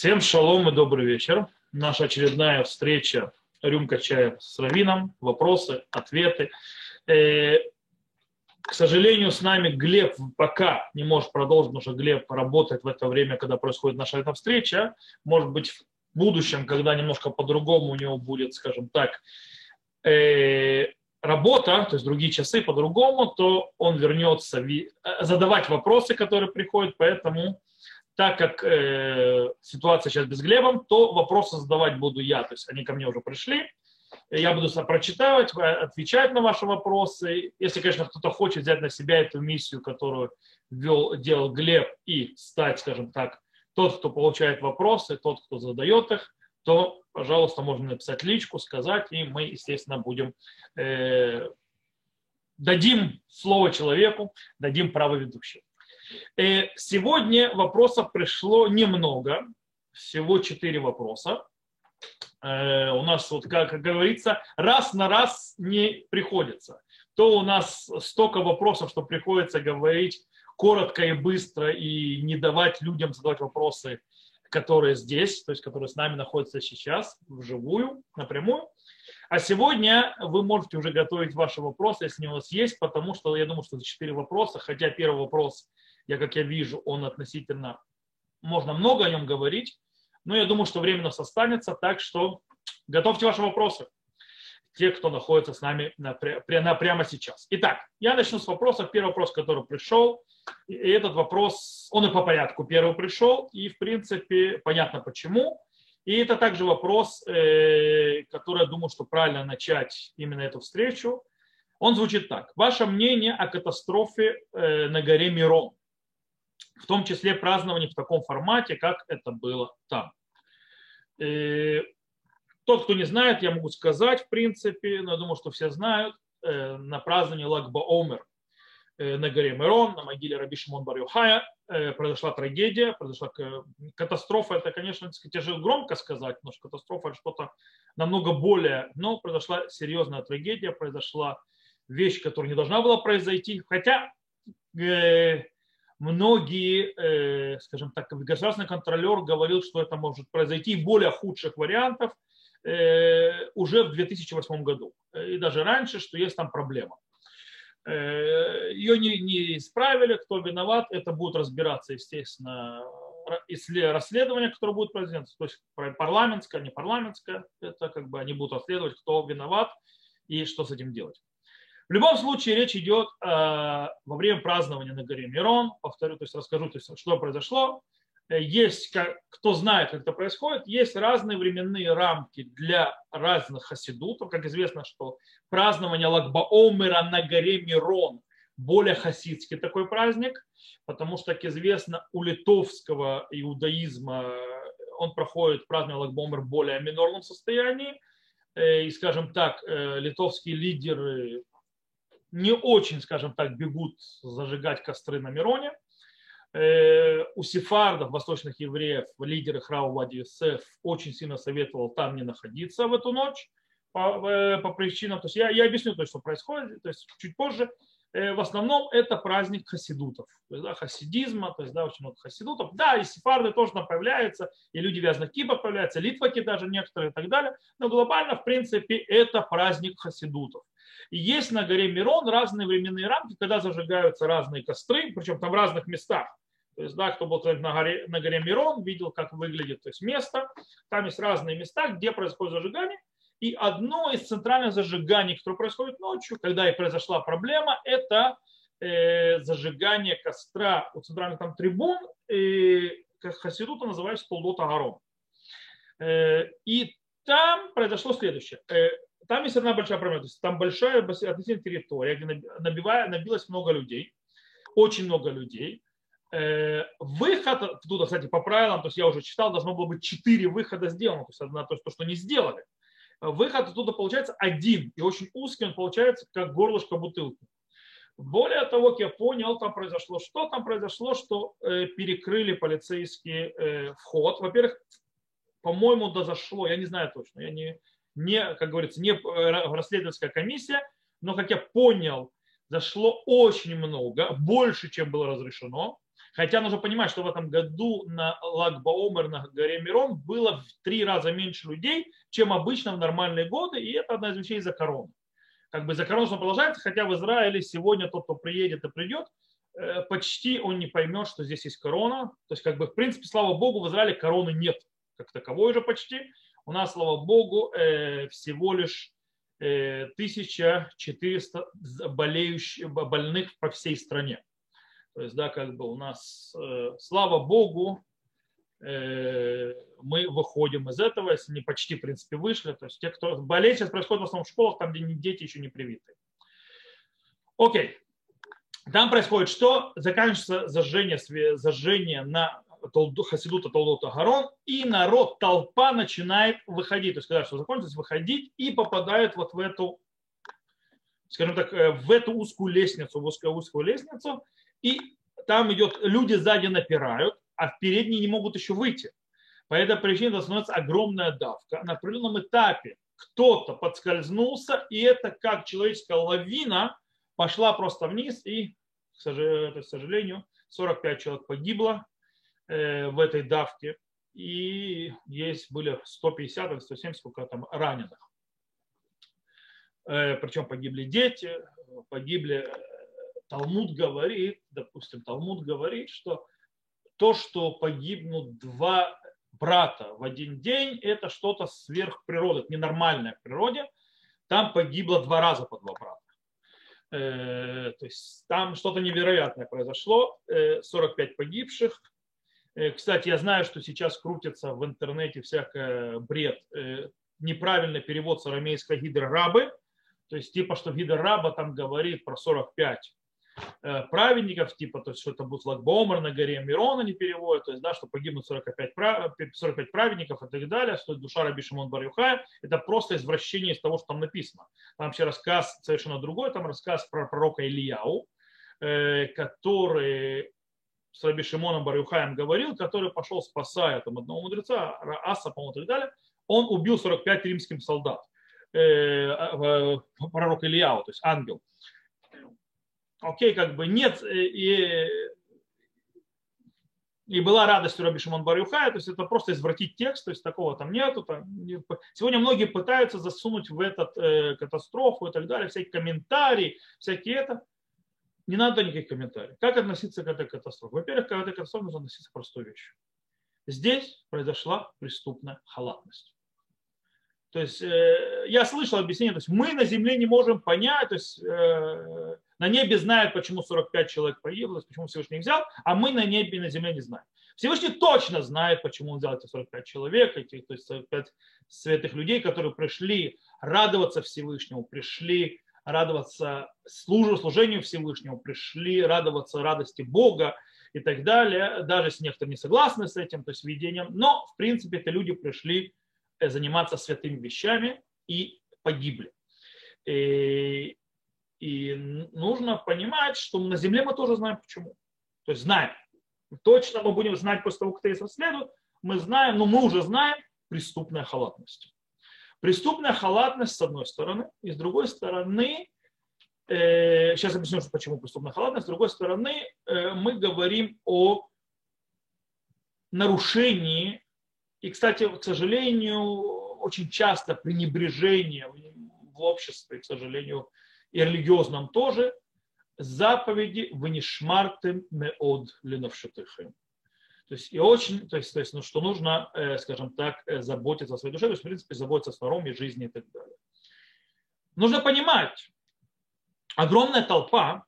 Всем шалом и добрый вечер. Наша очередная встреча «Рюмка чая с Равином». Вопросы, ответы. Э, к сожалению, с нами Глеб пока не может продолжить, потому что Глеб работает в это время, когда происходит наша эта встреча. Может быть, в будущем, когда немножко по-другому у него будет, скажем так, э, работа, то есть другие часы по-другому, то он вернется задавать вопросы, которые приходят, поэтому так как э, ситуация сейчас без Глебом, то вопросы задавать буду я. То есть они ко мне уже пришли. Я буду прочитать, э, отвечать на ваши вопросы. Если, конечно, кто-то хочет взять на себя эту миссию, которую вел, делал Глеб, и стать, скажем так, тот, кто получает вопросы, тот, кто задает их, то, пожалуйста, можно написать личку, сказать, и мы, естественно, будем э, дадим слово человеку, дадим право ведущему. Э, сегодня вопросов пришло немного, всего четыре вопроса. Э, у нас, вот, как говорится, раз на раз не приходится. То у нас столько вопросов, что приходится говорить коротко и быстро и не давать людям задавать вопросы, которые здесь, то есть которые с нами находятся сейчас, вживую, напрямую. А сегодня вы можете уже готовить ваши вопросы, если у вас есть, потому что я думаю, что это четыре вопроса, хотя первый вопрос я, как я вижу, он относительно, можно много о нем говорить, но я думаю, что время нас останется, так что готовьте ваши вопросы, те, кто находится с нами на, на, прямо сейчас. Итак, я начну с вопросов. Первый вопрос, который пришел, и этот вопрос, он и по порядку первый пришел, и в принципе понятно почему. И это также вопрос, э, который я думаю, что правильно начать именно эту встречу. Он звучит так. Ваше мнение о катастрофе э, на горе Мирон в том числе празднование в таком формате, как это было там. Э, тот, кто не знает, я могу сказать, в принципе, но я думаю, что все знают, э, на праздновании Лагба Омер э, на горе Мирон, на могиле Раби Шимон бар произошла трагедия, произошла катастрофа. Это, конечно, тяжело громко сказать, потому что катастрофа это что-то намного более, но произошла серьезная трагедия, произошла вещь, которая не должна была произойти. Хотя многие, э, скажем так, государственный контролер говорил, что это может произойти более худших вариантов э, уже в 2008 году. И даже раньше, что есть там проблема. Э, Ее не, не исправили, кто виноват, это будет разбираться, естественно, расследование, которое будет произведено, то есть парламентское, не парламентское, это как бы они будут расследовать, кто виноват и что с этим делать. В любом случае речь идет э, во время празднования на горе Мирон. Повторю, то есть расскажу, то есть, что произошло. Э, есть, как, кто знает, как это происходит, есть разные временные рамки для разных хасидутов. Как известно, что празднование Лагбаомера на горе Мирон более хасидский такой праздник, потому что, как известно, у литовского иудаизма он проходит празднование Лагбаомер в более минорном состоянии. Э, и, скажем так, э, литовские лидеры не очень, скажем так, бегут зажигать костры на Мироне. Э, у сефардов, восточных евреев, храма Влади Юсеф очень сильно советовал там не находиться в эту ночь по, э, по причинам. То есть я, я объясню то, что происходит, то есть чуть позже. Э, в основном это праздник хасидутов, то есть, да, хасидизма, то есть да, очень много хасидутов. Да, и сефарды тоже там появляются, и люди в вязаных кипах появляются, литваки даже некоторые и так далее. Но глобально, в принципе, это праздник хасидутов. Есть на горе Мирон разные временные рамки, когда зажигаются разные костры, причем там в разных местах. То есть, да, кто был на горе, на горе Мирон, видел, как выглядит то есть место. Там есть разные места, где происходит зажигание. И одно из центральных зажиганий, которое происходит ночью, когда и произошла проблема, это э, зажигание костра у центральных там трибун, и как хасидута называется Толдот Агарон. Э, и там произошло следующее. Э, там есть одна большая проблема. То есть там большая относительно территория, где набивая, набилось много людей, очень много людей. Э, выход оттуда, кстати, по правилам, то есть я уже читал, должно было быть четыре выхода сделано, то есть одна то, что не сделали. Выход оттуда получается один, и очень узкий он получается, как горлышко бутылки. Более того, как я понял, там произошло что? Там произошло, что э, перекрыли полицейский э, вход. Во-первых, по-моему, да зашло, я не знаю точно, я не, не, как говорится, не э, расследовательская комиссия, но, как я понял, зашло очень много, больше, чем было разрешено. Хотя нужно понимать, что в этом году на Лагбаомер, на горе Мирон, было в три раза меньше людей, чем обычно в нормальные годы, и это одна из вещей за корону. Как бы за корону продолжается, хотя в Израиле сегодня тот, кто приедет и придет, э, почти он не поймет, что здесь есть корона. То есть, как бы, в принципе, слава Богу, в Израиле короны нет, как таковой уже почти. У нас, слава Богу, э, всего лишь 1400 болеющих, больных по всей стране. То есть, да, как бы у нас, э, слава Богу, э, мы выходим из этого, если не почти, в принципе, вышли. То есть те, кто болеет, сейчас происходит в основном в школах, там, где дети еще не привиты. Окей. Там происходит что? Заканчивается зажжение, зажжение на Хасидута Толдота Гарон, и народ, толпа начинает выходить. То есть, когда все закончится, выходить и попадают вот в эту, скажем так, э, в эту узкую лестницу, в узкую, узкую лестницу, и там идет, люди сзади напирают, а в передние не могут еще выйти. По этой причине становится огромная давка. На определенном этапе кто-то подскользнулся, и это как человеческая лавина пошла просто вниз, и, к сожалению, 45 человек погибло в этой давке, и есть были 150 или 170 сколько там раненых. Э, Причем погибли дети, погибли Талмуд говорит, допустим, Талмуд говорит, что то, что погибнут два брата в один день, это что-то сверхприроды, это ненормальное в природе. Там погибло два раза по два брата. Э, то есть там что-то невероятное произошло, 45 погибших. Э, кстати, я знаю, что сейчас крутится в интернете всякий бред, э, неправильный перевод с арамейского гидрорабы, то есть типа, что гидраба там говорит про 45 Э, праведников, типа, то есть, что это будет Лагбомер на горе Мирона не переводят, то есть, да, что погибнут 45, 45 праведников и так далее, что душа Раби Шимон Барюхая, это просто извращение из того, что там написано. Там вообще рассказ совершенно другой, там рассказ про пророка Ильяу, который с Раби Шимоном Барюхаем говорил, который пошел спасая там, одного мудреца, Аса, по-моему, и так далее, он убил 45 римских солдат, э, пророк Ильяу, то есть ангел окей, как бы нет, э, и, и была радость у Раби Шимон Барюхая, то есть это просто извратить текст, то есть такого там нету. Там, сегодня многие пытаются засунуть в этот э, катастрофу и так далее, всякие комментарии, всякие это. Не надо никаких комментариев. Как относиться к этой катастрофе? Во-первых, к этой катастрофе нужно относиться к простой вещи. Здесь произошла преступная халатность. То есть э, я слышал объяснение, то есть мы на Земле не можем понять, то есть э, на небе знают, почему 45 человек погибло, почему Всевышний их взял, а мы на небе и на земле не знаем. Всевышний точно знает, почему он взял эти 45 человек, этих, то есть 45 святых людей, которые пришли радоваться Всевышнему, пришли радоваться служу, служению Всевышнему, пришли радоваться радости Бога и так далее, даже если некоторые не согласны с этим, то есть видением, но в принципе это люди пришли э, заниматься святыми вещами и погибли. И и нужно понимать, что на Земле мы тоже знаем почему. То есть знаем. Точно мы будем знать после того, как тезис расследует. Мы знаем, но мы уже знаем преступная халатность. Преступная халатность с одной стороны, и с другой стороны, э, сейчас объясню, почему преступная халатность, с другой стороны, э, мы говорим о нарушении, и, кстати, к сожалению, очень часто пренебрежение в обществе, к сожалению, и религиозном тоже, заповеди вынишмартым меод леновшатыхым. То есть, и очень, то есть, то есть ну, что нужно, э, скажем так, э, заботиться о своей душе, то есть, в принципе, заботиться о здоровье, жизни и так далее. Нужно понимать, огромная толпа,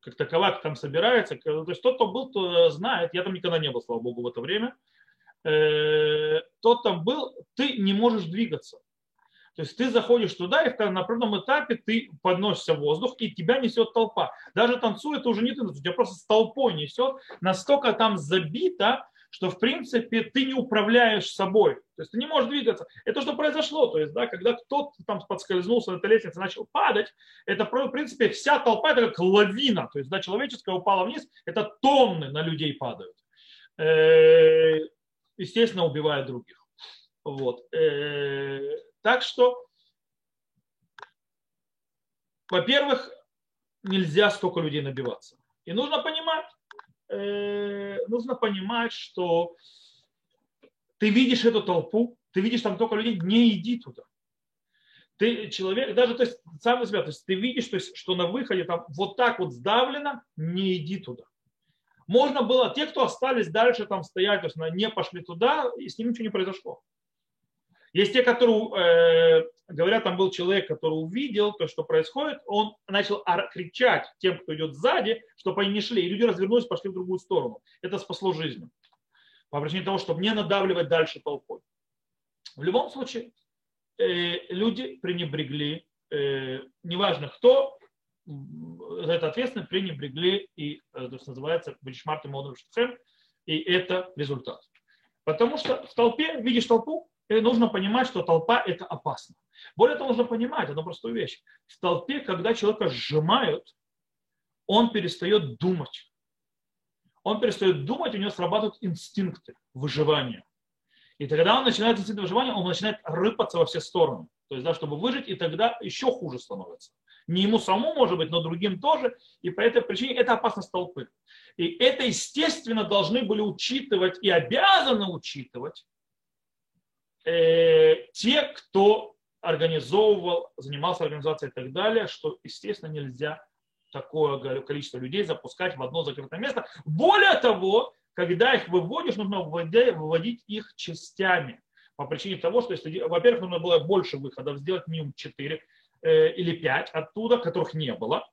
как такова, там собирается, то есть тот, кто был, то знает, я там никогда не был, слава богу, в это время, э, тот там был, ты не можешь двигаться. То есть ты заходишь туда, и на определенном этапе ты подносишься в воздух, и тебя несет толпа. Даже танцует уже не ты, тебя просто с толпой несет. Настолько там забито, что в принципе ты не управляешь собой. То есть ты не можешь двигаться. Это что произошло. То есть, да, когда кто-то там подскользнулся на этой лестнице, начал падать, это в принципе вся толпа, это как лавина. То есть, да, человеческая упала вниз, это тонны на людей падают. Э, естественно, убивая других. Вот. Так что, во-первых, нельзя столько людей набиваться. И нужно понимать, э, нужно понимать, что ты видишь эту толпу, ты видишь там только людей, не иди туда. Ты человек, даже то есть, сам себя, то есть ты видишь, то есть, что на выходе там вот так вот сдавлено, не иди туда. Можно было, те, кто остались дальше там стоять, то есть не пошли туда, и с ним ничего не произошло. Есть те, которые э, говорят, там был человек, который увидел то, что происходит, он начал кричать тем, кто идет сзади, чтобы они не шли. И люди развернулись, пошли в другую сторону. Это спасло жизнь. По причине того, чтобы не надавливать дальше толпой. В любом случае, э, люди пренебрегли, э, неважно кто, за это ответственно пренебрегли и, то, что называется, Бенчмарт и и это результат. Потому что в толпе, видишь толпу, и нужно понимать, что толпа – это опасно. Более того, нужно понимать одну простую вещь. В толпе, когда человека сжимают, он перестает думать. Он перестает думать, у него срабатывают инстинкты выживания. И тогда он начинает инстинкт выживания, он начинает рыпаться во все стороны. То есть, да, чтобы выжить, и тогда еще хуже становится. Не ему самому, может быть, но другим тоже. И по этой причине это опасность толпы. И это, естественно, должны были учитывать и обязаны учитывать э, те, кто организовывал, занимался организацией и так далее, что, естественно, нельзя такое количество людей запускать в одно закрытое место. Более того, когда их выводишь, нужно выводить их частями. По причине того, что, если, во-первых, нужно было больше выходов сделать, минимум 4 э, или 5 оттуда, которых не было.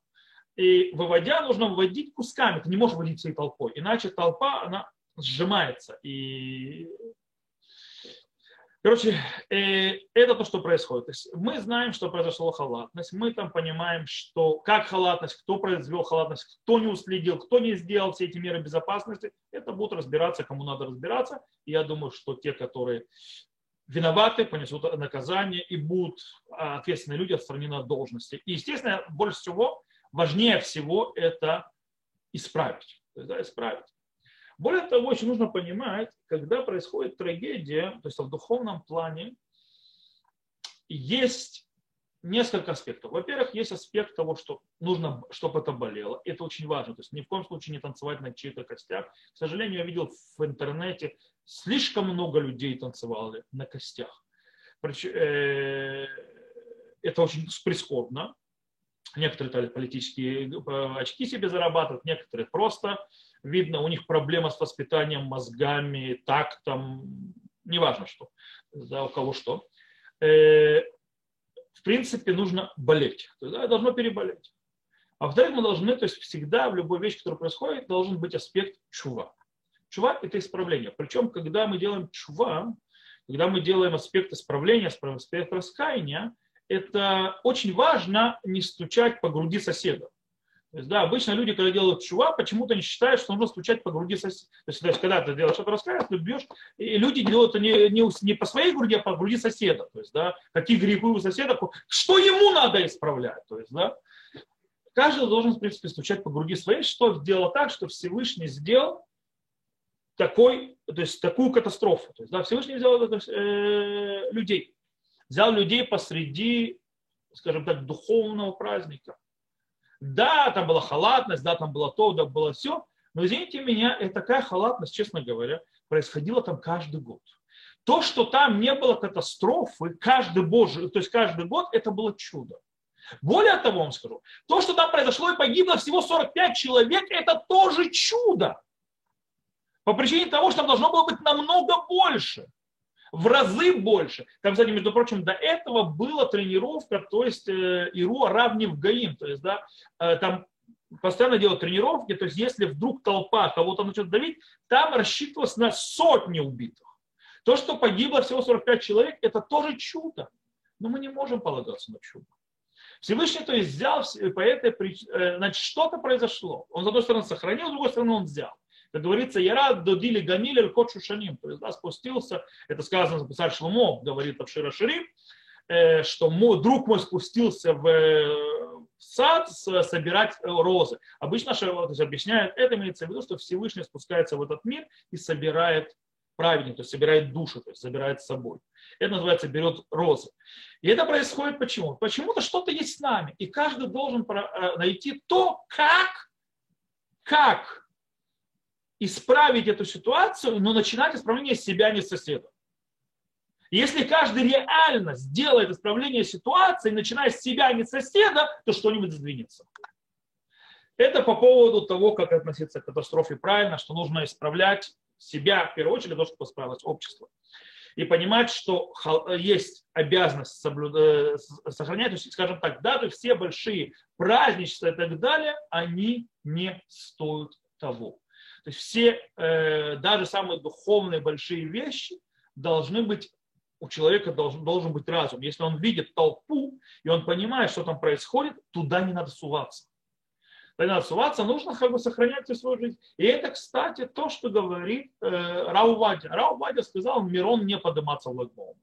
И выводя, нужно выводить кусками. Ты не можешь выводить всей толпой. Иначе толпа, она сжимается. И Короче, э, это то, что происходит. То есть мы знаем, что произошла халатность, мы там понимаем, что как халатность, кто произвел халатность, кто не уследил, кто не сделал все эти меры безопасности, это будут разбираться, кому надо разбираться. И я думаю, что те, которые виноваты, понесут наказание и будут а, ответственные люди отстранены от должности. И, естественно, больше всего, важнее всего это исправить. Да, исправить. Более того, еще нужно понимать, когда происходит трагедия, то есть в духовном плане, есть несколько аспектов. Во-первых, есть аспект того, что нужно, чтобы это болело. Это очень важно. То есть ни в коем случае не танцевать на чьих-то костях. К сожалению, я видел в интернете, слишком много людей танцевали на костях. Э, это очень прискорбно. Некоторые политические э, очки себе зарабатывают, некоторые просто видно, у них проблема с воспитанием мозгами, тактом, неважно что, да, у кого что. Э, в принципе, нужно болеть, то есть, да, должно переболеть. А во-вторых, мы должны, то есть всегда в любой вещи, которая происходит, должен быть аспект чува. Чува – это исправление. Причем, когда мы делаем чува, когда мы делаем аспект исправления, аспект раскаяния, это очень важно не стучать по груди соседа. То есть, да, обычно люди, когда делают чува, почему-то не считают, что нужно стучать по груди соседа. То есть, то есть когда ты делаешь что-то раскаяние, ты бьешь, и люди делают это не, не, не по своей груди, а по груди соседа. То есть, да, какие грехи у соседа, что ему надо исправлять. То есть, да, каждый должен, в принципе, стучать по груди своей, что сделало так, что Всевышний сделал такой, то есть такую катастрофу. То есть, да, Всевышний взял это, э, людей, взял людей посреди, скажем так, духовного праздника да, там была халатность, да, там было то, да, было все. Но извините меня, это такая халатность, честно говоря, происходила там каждый год. То, что там не было катастрофы, каждый божий, то есть каждый год, это было чудо. Более того, вам скажу, то, что там произошло и погибло всего 45 человек, это тоже чудо. По причине того, что там должно было быть намного больше в разы больше. Там, кстати, между прочим, до этого была тренировка, то есть э, Иру равни в Гаим, то есть, да, э, там постоянно делают тренировки, то есть если вдруг толпа кого-то начнет давить, там рассчитывалось на сотни убитых. То, что погибло всего 45 человек, это тоже чудо. Но мы не можем полагаться на чудо. Всевышний, то есть, взял по этой причине, э, значит, что-то произошло. Он, с одной стороны, сохранил, с другой стороны, он взял. Как говорится, Яра додили гамилер кот шушаним. То есть, да, спустился, это сказано, царь Шлумо говорит в Шира Шири, э, что мой, друг мой спустился в э, сад собирать розы. Обычно то есть, объясняют, это имеется в виду, что Всевышний спускается в этот мир и собирает праведник, то есть собирает душу, то есть забирает с собой. Это называется берет розы. И это происходит почему? Почему-то что-то есть с нами. И каждый должен э, найти то, как, как исправить эту ситуацию, но начинать исправление себя, не соседа. Если каждый реально сделает исправление ситуации, начиная с себя, а не с соседа, то что-нибудь сдвинется. Это по поводу того, как относиться к катастрофе правильно, что нужно исправлять себя в первую очередь для того, чтобы исправить общество. И понимать, что есть обязанность соблюд... Э, сохранять, то есть, скажем так, даже все большие празднества и так далее, они не стоят того. То есть все, э, даже самые духовные большие вещи должны быть у человека должен, должен быть разум. Если он видит толпу, и он понимает, что там происходит, туда не надо суваться. Туда не надо суваться, нужно как бы сохранять свою жизнь. И это, кстати, то, что говорит э, Рау Вадя. Рау Вадя сказал, Мирон не подниматься в Лагбоум.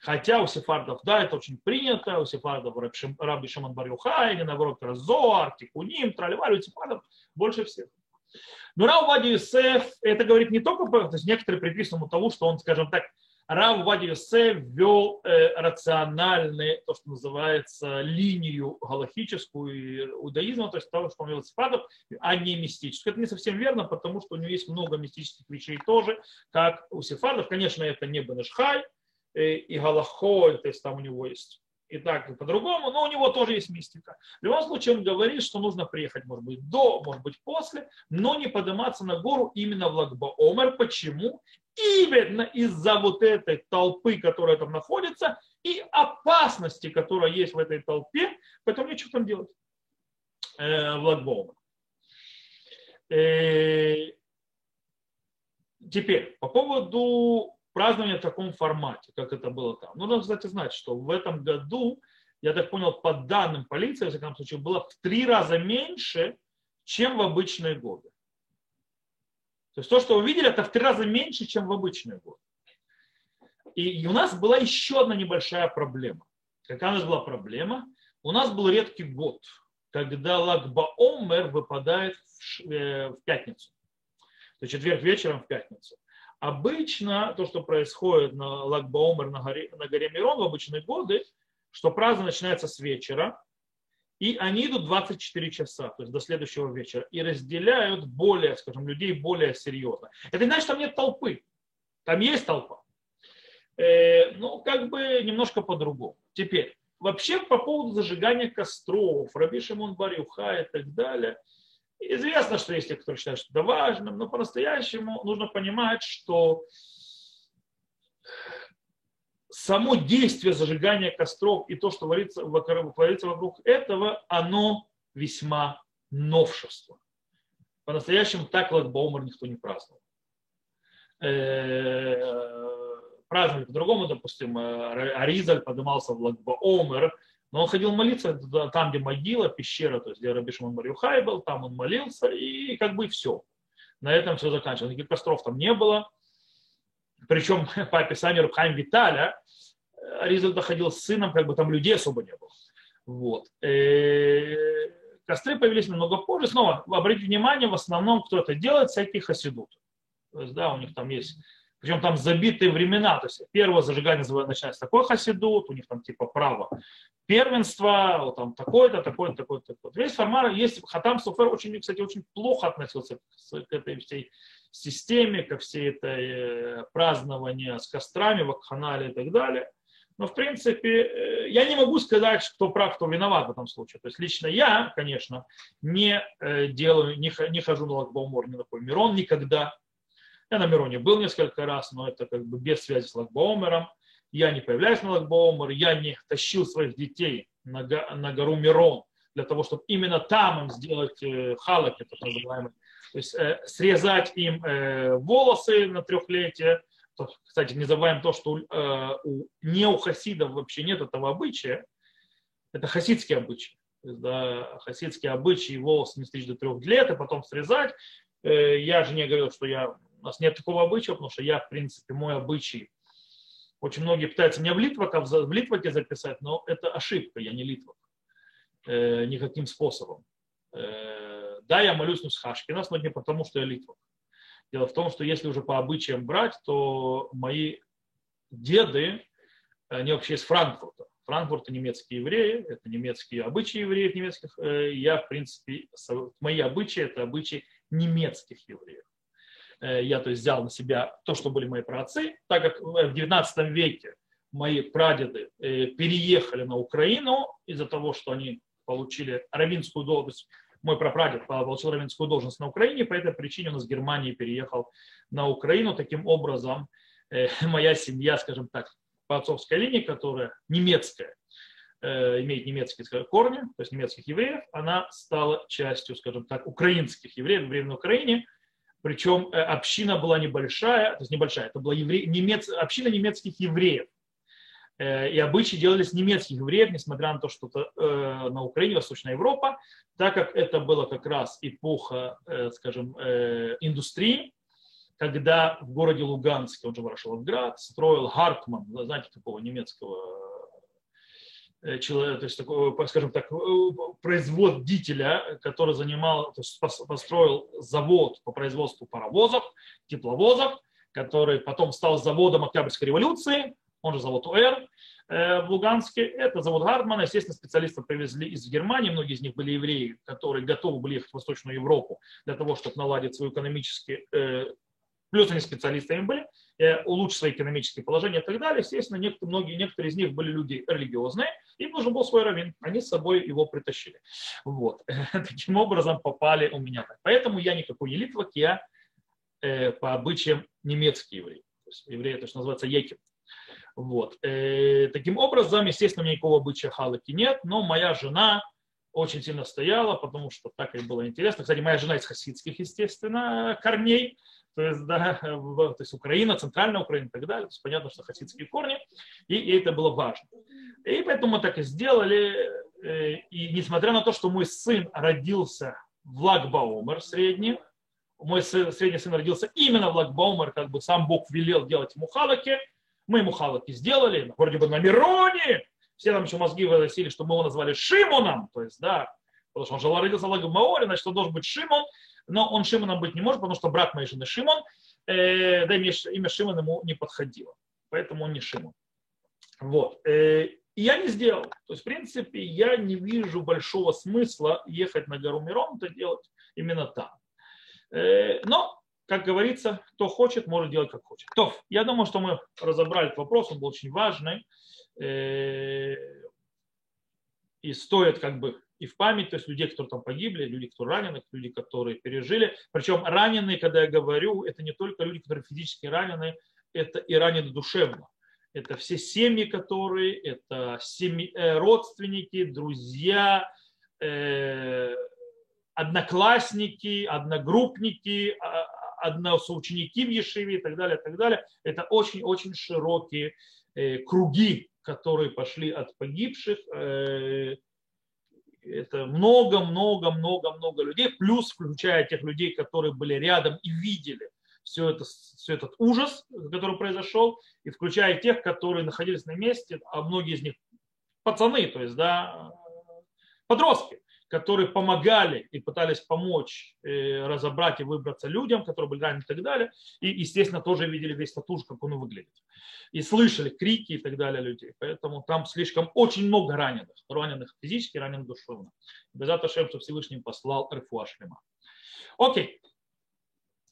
Хотя у сефардов, да, это очень принято, у сефардов Раби Шимон Барюха, или наоборот Зоар, Тикуним, Тролливали, у сефардов больше всех. Но Рау Вадя Юсеф, это говорит не только, то есть некоторые приписывают тому, что он, скажем так, Рав Вади Йосеф ввел э, рациональную, то, что называется, линию галахическую иудаизма, то есть того, что он вел сифатов, а не мистическую. Это не совсем верно, потому что у него есть много мистических вещей тоже, как у сефардов. Конечно, это не Бенешхай э, и Галахой, то есть там у него есть и так, и по-другому, но у него тоже есть мистика. В любом случае он говорит, что нужно приехать, может быть, до, может быть, после, но не подниматься на гору именно в Лагба Омер. Почему? именно из-за вот этой толпы, которая там находится, и опасности, которая есть в этой толпе, поэтому нечего там делать э, в Лагбоума. Э, теперь, по поводу празднования в таком формате, как это было там. Нужно, кстати, знать, что в этом году, я так понял, по данным полиции, в всяком случае, было в три раза меньше, чем в обычные годы. То есть то, что вы видели, это в три раза меньше, чем в обычный год. И у нас была еще одна небольшая проблема. Какая у нас была проблема? У нас был редкий год, когда Лагба Омер выпадает в, э, в пятницу. То есть четверг вечером в пятницу. Обычно то, что происходит на Лагба Омер на горе, на горе Мирон в обычные годы, что празднование начинается с вечера, и они идут 24 часа, то есть до следующего вечера, и разделяют более, скажем, людей более серьезно. Это не значит, что там нет толпы. Там есть толпа. Э, ну, как бы немножко по-другому. Теперь, вообще по поводу зажигания костров, Раби Барюха и так далее, известно, что есть те, кто считают, что это важным, но по-настоящему нужно понимать, что само действие зажигания костров и то, что творится, творится вокруг этого, оно весьма новшество. По-настоящему так Лагбаумер никто не праздновал. Э, праздновали по-другому, допустим, э, Аризаль поднимался в Лагбаумер, но он ходил молиться там, где могила, пещера, то есть где Раби Шимон Барюхай был, там он молился, и как бы все. На этом все заканчивалось. Никаких костров там не было. Причем по описанию Рабхайм Виталя, Ризаль доходил с сыном, как бы там людей особо не было. Вот. Э, костры появились намного позже. Снова, обратите внимание, в основном, кто это делает, всякие хасидут. То есть, да, у них там есть, причем там забитые времена. То есть, первое зажигание начинается такой хасидут, у них там типа право первенства, там такой-то, такой-то, такой-то. такой Весь формар есть, Хатам Суфер очень, кстати, очень плохо относился к этой всей системе, ко всей этой э, празднованию с кострами, вакханале и так далее. Но, в принципе, э, я не могу сказать, кто прав, кто виноват в этом случае. То есть лично я, конечно, не э, делаю, не, хожу на Лагбаумор, ни на Мирон никогда. Я на Мироне был несколько раз, но это как бы без связи с Лагбаумером. Я не появляюсь на Лагбаумер, я не тащил своих детей на, на гору Мирон для того, чтобы именно там им сделать халаки, так называемые, то есть э, срезать им э, волосы на трехлетие. Кстати, не забываем то, что э, у, хасидов вообще нет этого обычая. Это. То есть, да, хасидские обычаи волосы не стричь до трех лет, и потом срезать. Э, я же не говорил, что я, у нас нет такого обычая, потому что я, в принципе, мой обычай очень многие пытаются меня в Литваке, в Литваке записать, но это ошибка, я не Литвак. Э, никаким способом. Э, да, я молюсь Нусхашкинас, но не потому, что я литвак. Дело в том, что если уже по обычаям брать, то мои деды, они вообще из Франкфурта. Франкфурт – это немецкие евреи, это немецкие обычаи евреев немецких. Э, я, в принципе, мои обычаи – это обычаи немецких евреев. Я то есть взял на себя то, что были мои праотцы, так как в 19 веке мои прадеды переехали на Украину из-за того, что они получили равинскую должность. Мой прапрадед получил равинскую должность на Украине, по этой причине он из Германии переехал на Украину. Таким образом, моя семья, скажем так, по отцовской линии, которая немецкая, Э, имеет немецкие корни, то есть немецких евреев, она стала частью, скажем так, украинских евреев, евреев на Украине. Причем э, община была небольшая, то есть небольшая, это была евре... немец... община немецких евреев. Э, и обычаи делались немецких евреев, несмотря на то, что это на Украине, Восточная Европа, так как это была как раз эпоха, скажем, индустрии, когда в городе Луганске, он же Ворошиловград, строил Хартман, знаете, такого немецкого Э, человек, то есть такой, скажем так, э, производителя, который занимал, то есть построил завод по производству паровозов, тепловозов, который потом стал заводом Октябрьской революции, он же завод УР э, в Луганске. Это завод Гардмана. Естественно, специалистов привезли из Германии. Многие из них были евреи, которые готовы были ехать в Восточную Европу для того, чтобы наладить свой экономический плюс они специалистами были, э, улучшить свои экономические положения и так далее. Естественно, некоторые, многие, некоторые из них были люди религиозные, им нужен был свой раввин, они с собой его притащили. Вот. Таким образом попали у меня. Поэтому я никакой не литвак, я э, по обычаям немецкий еврей. То есть еврей, это что называется еким. Вот. Э, таким образом, естественно, у меня никакого обычая халаки нет, но моя жена очень сильно стояла, потому что так ей было интересно. Кстати, моя жена из хасидских, естественно, корней, то есть, да, то есть Украина, центральная Украина и так далее. То есть понятно, что хасидские корни, и, и это было важно. И поэтому мы так и сделали. Э, и несмотря на то, что мой сын родился в Лагбаумер средний, мой сын, средний сын родился именно в Лагбаумер, как бы сам Бог велел делать ему халаки, мы ему халаки сделали, вроде бы на Мироне, все там еще мозги выносили, что мы его назвали Шимоном, то есть, да, потому что он жил родился в Лагбаумере, значит, он должен быть Шимон, но он Шимоном быть не может, потому что брат моей жены Шимон, э, да имя, имя Шимон ему не подходило, поэтому он не Шимон. Вот. Э, и я не сделал. То есть, в принципе, я не вижу большого смысла ехать на гору Мирон, это делать именно там. Э, но, как говорится, кто хочет, может делать как хочет. То, я думаю, что мы разобрали этот вопрос, он был очень важный. Э, и стоит как бы и в память, то есть людей, которые там погибли, люди, которые ранены, люди, которые пережили. Причем раненые, когда я говорю, это не только люди, которые физически ранены, это и ранены душевно. Это все семьи, которые, это семьи, э, родственники, друзья, э, одноклассники, одногруппники, а, односоученики в Ешиве и так далее, и так далее. Это очень-очень широкие э, круги, которые пошли от погибших это много-много-много-много людей, плюс включая тех людей, которые были рядом и видели все, это, все этот ужас, который произошел, и включая тех, которые находились на месте, а многие из них пацаны, то есть, да, подростки, которые помогали и пытались помочь э, разобрать и выбраться людям, которые были ранены и так далее. И, естественно, тоже видели весь ужас, как он выглядит. И слышали крики и так далее людей. Поэтому там слишком очень много раненых. Раненых физически, раненых душевно. Без этого что Всевышний послал Рефуа Шлема. Окей.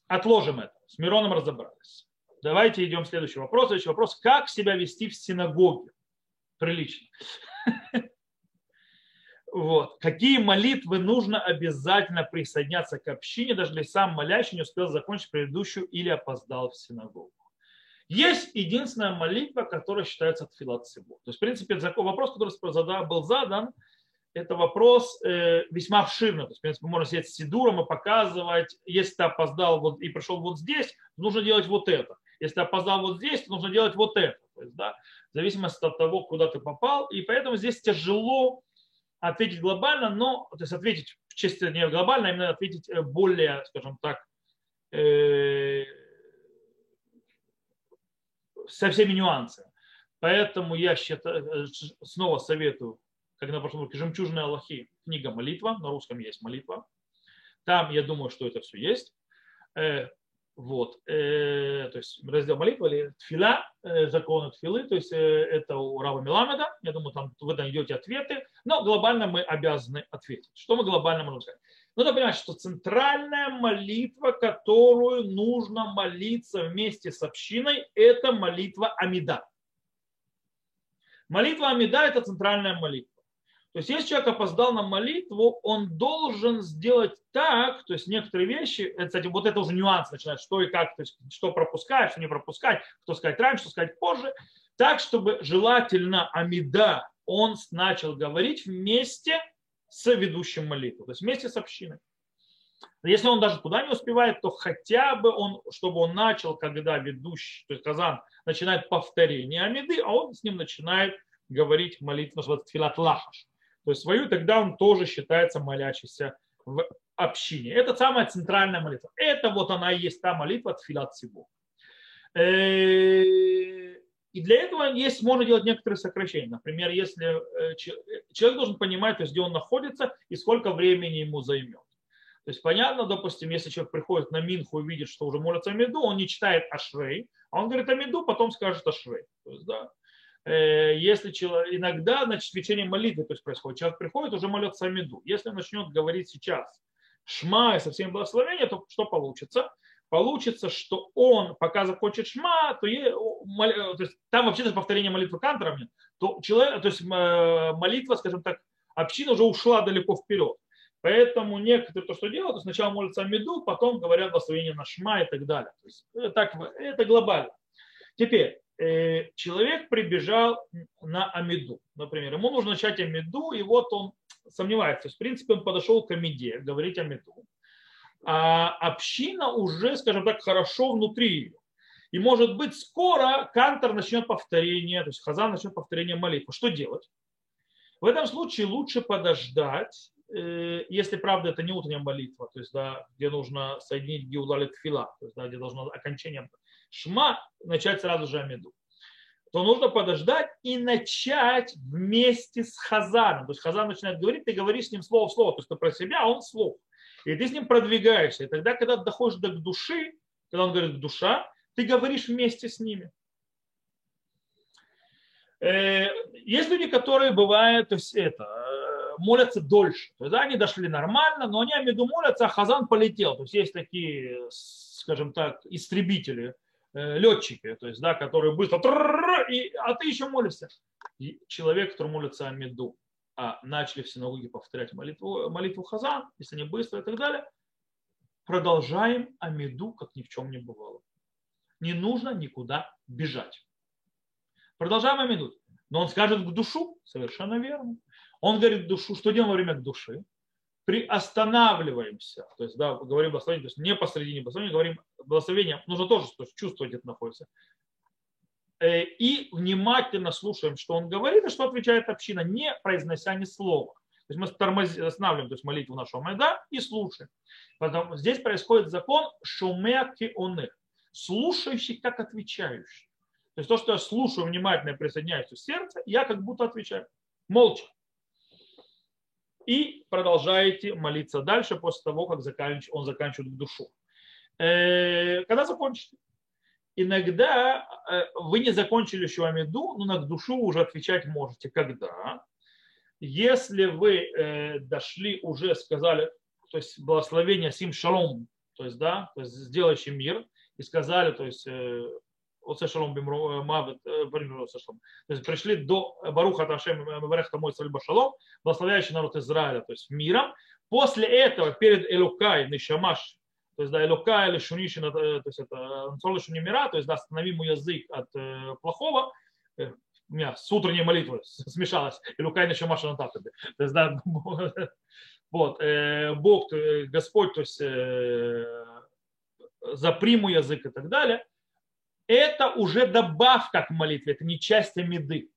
Отложим это. С Мироном разобрались. Давайте идем к следующему вопросу. Следующий вопрос. Как себя вести в синагоге? Прилично. Вот. Какие молитвы нужно обязательно присоединяться к общине, даже если сам молящий не успел закончить предыдущую или опоздал в синагогу. Есть единственная молитва, которая считается тфилат. То есть, в принципе, вопрос, который был задан, это вопрос э, весьма обширный. То есть, в принципе, можно сидеть с Сидуром и показывать, если ты опоздал вот, и пришел вот здесь, нужно делать вот это. Если ты опоздал вот здесь, нужно делать вот это. То есть, да, в зависимости от того, куда ты попал. И поэтому здесь тяжело ответить глобально, но, то есть ответить в честь не глобально, а именно ответить э, более, скажем так, э, со всеми нюансами. Поэтому я считаю, э, снова советую, как на прошлом уроке, «Жемчужные Аллахи», книга «Молитва», на русском есть «Молитва». Там, я думаю, что это все есть. Вот. Э, то есть раздел молитвы или тфила, э, законы тфилы, то есть э, это у Раба Миламеда. Я думаю, там вы найдете ответы, но глобально мы обязаны ответить. Что мы глобально можем сказать? Нужно понимать, что центральная молитва, которую нужно молиться вместе с общиной, это молитва Амида. Молитва Амида – это центральная молитва. То есть, если человек опоздал на молитву, он должен сделать так, то есть некоторые вещи, это, кстати, вот это уже нюанс начинает, что и как, то есть, что пропускать, что не пропускать, кто сказать раньше, что сказать позже, так, чтобы желательно Амида он начал говорить вместе с ведущим молитву, то есть вместе с общиной. Если он даже туда не успевает, то хотя бы он, чтобы он начал, когда ведущий, то есть Казан, начинает повторение Амиды, а он с ним начинает говорить молитву, вот филат лахаш то есть свою, тогда он тоже считается молящийся в общине. Это самая центральная молитва. Это вот она и есть та молитва от филат всего. Э, и для этого есть, можно делать некоторые сокращения. Например, если э, человек должен понимать, то есть, где он находится и сколько времени ему займет. То есть понятно, допустим, если человек приходит на Минху и видит, что уже молится Амиду, он не читает Ашрей, а он говорит Амиду, потом скажет Ашрей. То есть, да, Э, если человек, иногда значит, в молитвы то есть происходит, человек приходит, уже молится Амиду. Если он начнет говорить сейчас шма и со всеми благословениями, то что получится? Получится, что он, пока закончит шма, то, е, то есть, там вообще даже повторение молитвы кантором нет, то, человек, то есть молитва, скажем так, община уже ушла далеко вперед. Поэтому некоторые то, что делают, то сначала молятся Амиду, потом говорят благословение на шма и так далее. То есть, э, так, это глобально. Теперь, Э, человек прибежал на Амиду, например, ему нужно начать Амиду, и вот он сомневается. То есть, в принципе, он подошел к Амиде, говорить Амиду. А община уже, скажем так, хорошо внутри ее. И может быть скоро Кантор начнет повторение, то есть Хазан начнет повторение молитвы. Что делать? В этом случае лучше подождать, э, если правда это не утренняя молитва, то есть да, где нужно соединить Геудалит Фила, то есть да, где должно окончание шма, начать сразу же Амиду, то нужно подождать и начать вместе с Хазаном. То есть Хазан начинает говорить, ты говоришь с ним слово в слово, то есть ты про себя, а он слух. И ты с ним продвигаешься. И тогда, когда доходишь до души, когда он говорит душа, ты говоришь вместе с ними. Э, есть люди, которые бывают, то есть это, э, молятся дольше. То есть, да, они дошли нормально, но они Амиду молятся, а Хазан полетел. То есть есть такие, скажем так, истребители, летчики, то есть, да, которые быстро, и, а ты еще молишься. И человек, который молится о меду, а начали в синагоге повторять молитву, молитву Хазан, если не быстро и так далее, продолжаем о меду, как ни в чем не бывало. Не нужно никуда бежать. Продолжаем о меду. Но он скажет к душу, совершенно верно. Он говорит к душу, что делаем во время к души? Приостанавливаемся, то есть, да, говорим благословение, то есть не посредине благословения, говорим благословение, нужно тоже то есть, чувствовать, где находится. Э, и внимательно слушаем, что он говорит и что отвечает община, не произнося ни слова. То есть мы тормози, останавливаем то есть молитву нашего Майда и слушаем. Потом здесь происходит закон шумеки оны, слушающий как отвечающий. То есть то, что я слушаю внимательно и присоединяюсь в сердце, я как будто отвечаю. Молча и продолжаете молиться дальше после того, как он заканчивает душу. Э, когда закончите? Иногда э, вы не закончили еще Амиду, но на душу уже отвечать можете. Когда? Если вы э, дошли, уже сказали, то есть благословение Сим Шалом, то есть, да, то есть сделающий мир, и сказали, то есть Оце шалом мавет, то есть пришли до Баруха Ташем Варех Тамой Сальба Шалом, благословляющий народ Израиля, то есть миром. После этого перед Элукай, Нишамаш, то есть да, Элукай или Шунишин, то есть это Солнечный мира, то есть да, останови мой язык от э, плохого, у меня с утренней молитвой смешалось, Элукай Нишамаш Антатаби. То есть да, вот, э, Бог, Господь, то есть э, запри мой язык и так далее это уже добавка к молитве, это не часть Амиды.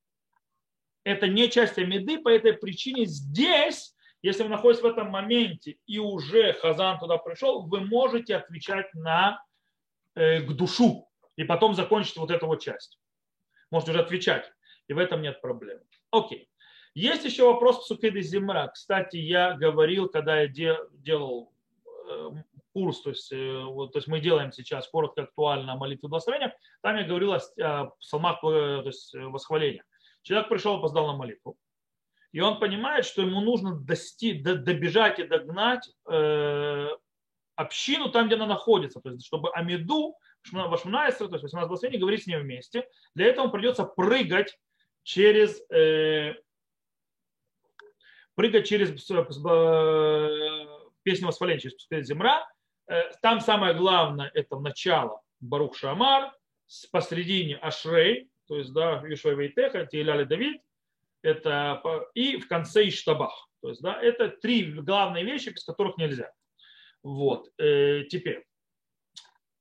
Это не часть Амиды, по этой причине здесь, если вы находитесь в этом моменте и уже Хазан туда пришел, вы можете отвечать на, э, к душу и потом закончить вот эту вот часть. Можете уже отвечать, и в этом нет проблем. Окей. Есть еще вопрос к Сукеды Земра. Кстати, я говорил, когда я делал э, курс, то есть, э, вот, то есть мы делаем сейчас коротко актуально молитву благословения, там я говорил о псалмах то есть, э, восхваления. Человек пришел, опоздал на молитву. И он понимает, что ему нужно дости, добежать и догнать э, общину там, где она находится. То есть, чтобы Амиду, Вашмунайсер, то есть 18 благословений, говорить с ним вместе. Для этого придется прыгать через, э, прыгать через э, песню восхваления, через земля. Э, там самое главное это начало Барух Шамар, посредине Ашрей, то есть да, Юшвай Вейтеха, Тиляли Давид, это, и в конце Иштабах. То есть, да, это три главные вещи, без которых нельзя. Вот, э, теперь.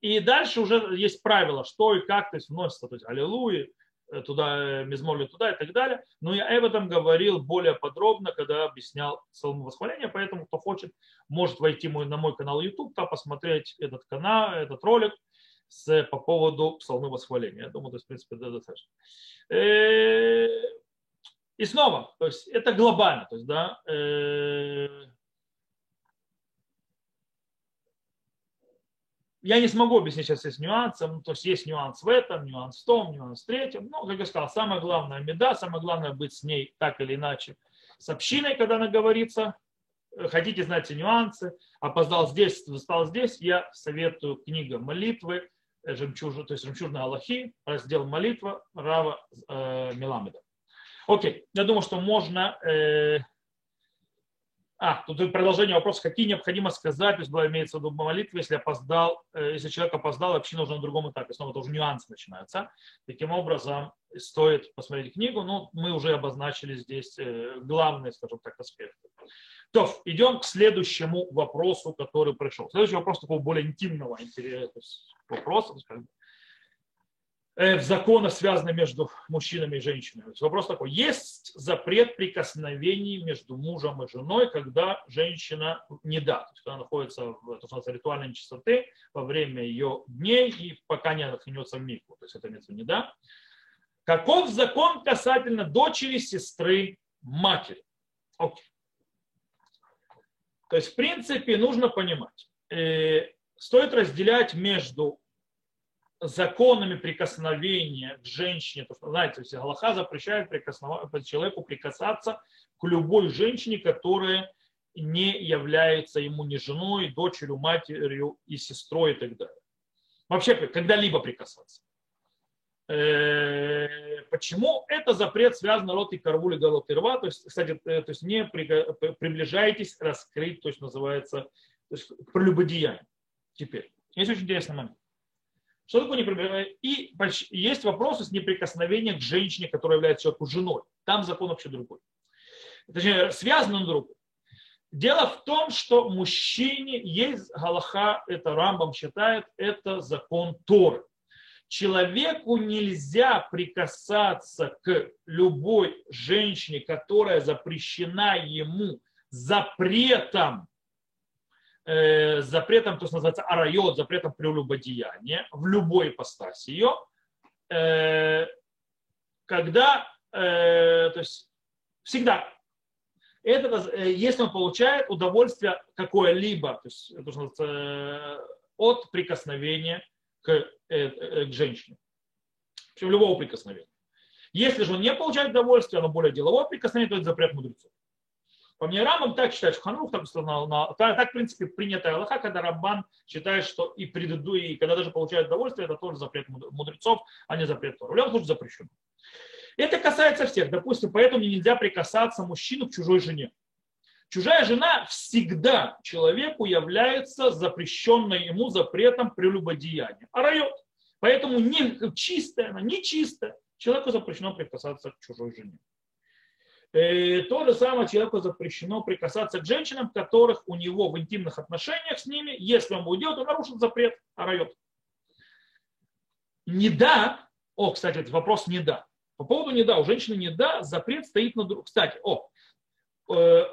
И дальше уже есть правила, что и как то есть, вносится, то есть аллилуйя, туда, э, мизморли туда и так далее. Но я об этом говорил более подробно, когда объяснял псалму восхваления, поэтому кто хочет, может войти мой, на мой канал YouTube, там посмотреть этот канал, этот ролик с, по поводу псалмы восхваления. Я думаю, то есть, в принципе, это достаточно. Э, и снова, то есть это глобально, то есть, да, я не смогу объяснить сейчас с нюансом, то есть есть нюанс в этом, нюанс в том, нюанс в третьем. Но, как я сказал, самое главное меда, самое главное быть с ней так или иначе с общиной, когда она говорится. Хотите знать все нюансы, опоздал здесь, встал здесь, я советую книга молитвы, жемчуж, то есть жемчужные Аллахи, раздел молитва Рава э, Меламеда. Окей, я думаю, что можно... Э... А, тут продолжение вопроса, какие необходимо сказать, то есть имеется в виду молитва, если опоздал, э, если человек опоздал, вообще нужно на другом этапе, снова тоже нюансы начинаются. Таким образом, стоит посмотреть книгу, но мы уже обозначили здесь э, главные, скажем так, аспекты. То, идем к следующему вопросу, который пришел. Следующий вопрос такого более интимного интереса, вопроса, в законах, связанных между мужчинами и женщинами. Вопрос такой, есть запрет прикосновений между мужем и женой, когда женщина не да, то есть когда находится в то, что ритуальной нечистоты во время ее дней и пока не находится в мику, то есть это имеется не да. Каков закон касательно дочери, сестры, матери? Окей. То есть, в принципе, нужно понимать, э, стоит разделять между законами прикосновения к женщине, то, что, знаете, если Галаха запрещает человеку прикасаться к любой женщине, которая не является ему ни женой, дочерью, матерью и сестрой и так далее. Вообще, когда-либо прикасаться. Э, почему это запрет связан рот и карвули галот и рва? То есть, кстати, э, то есть не приближайтесь раскрыть, то есть называется то есть, прелюбодеяние. Теперь. Есть очень интересный момент. Что такое неприкосновение? И есть вопросы с неприкосновением к женщине, которая является человеку женой. Там закон вообще другой. Точнее, связан он другой. Дело в том, что мужчине есть Галаха, это Рамбам считает, это закон Торы. Человеку нельзя прикасаться к любой женщине, которая запрещена ему запретом э, запретом, то, что называется арайот, запретом прелюбодеяния в любой ипостаси ее, э, когда, э, то есть всегда, это, э, если он получает удовольствие какое-либо, то есть это, что называется, э, от прикосновения к, э, к женщине, причем любого прикосновения. Если же он не получает удовольствие, оно более деловое прикосновение, то это запрет мудрецов. По мне Рамам так считает, что Ханрух так установил, но так, в принципе, принятая Аллаха, когда Раббан считает, что и преду, и когда даже получают удовольствие, это тоже запрет мудрецов, а не запрет Тора. В любом случае запрещено. Это касается всех. Допустим, поэтому нельзя прикасаться мужчину к чужой жене. Чужая жена всегда человеку является запрещенной ему запретом прелюбодеяния. А райот. Поэтому не чистая она, не чистая. Человеку запрещено прикасаться к чужой жене. Э, то же самое человеку запрещено прикасаться к женщинам, которых у него в интимных отношениях с ними, если он будет делать, он нарушит запрет, арайот. Не да, о, кстати, это вопрос не да. По поводу не да, у женщины не да, запрет стоит на другом. Кстати, о, э,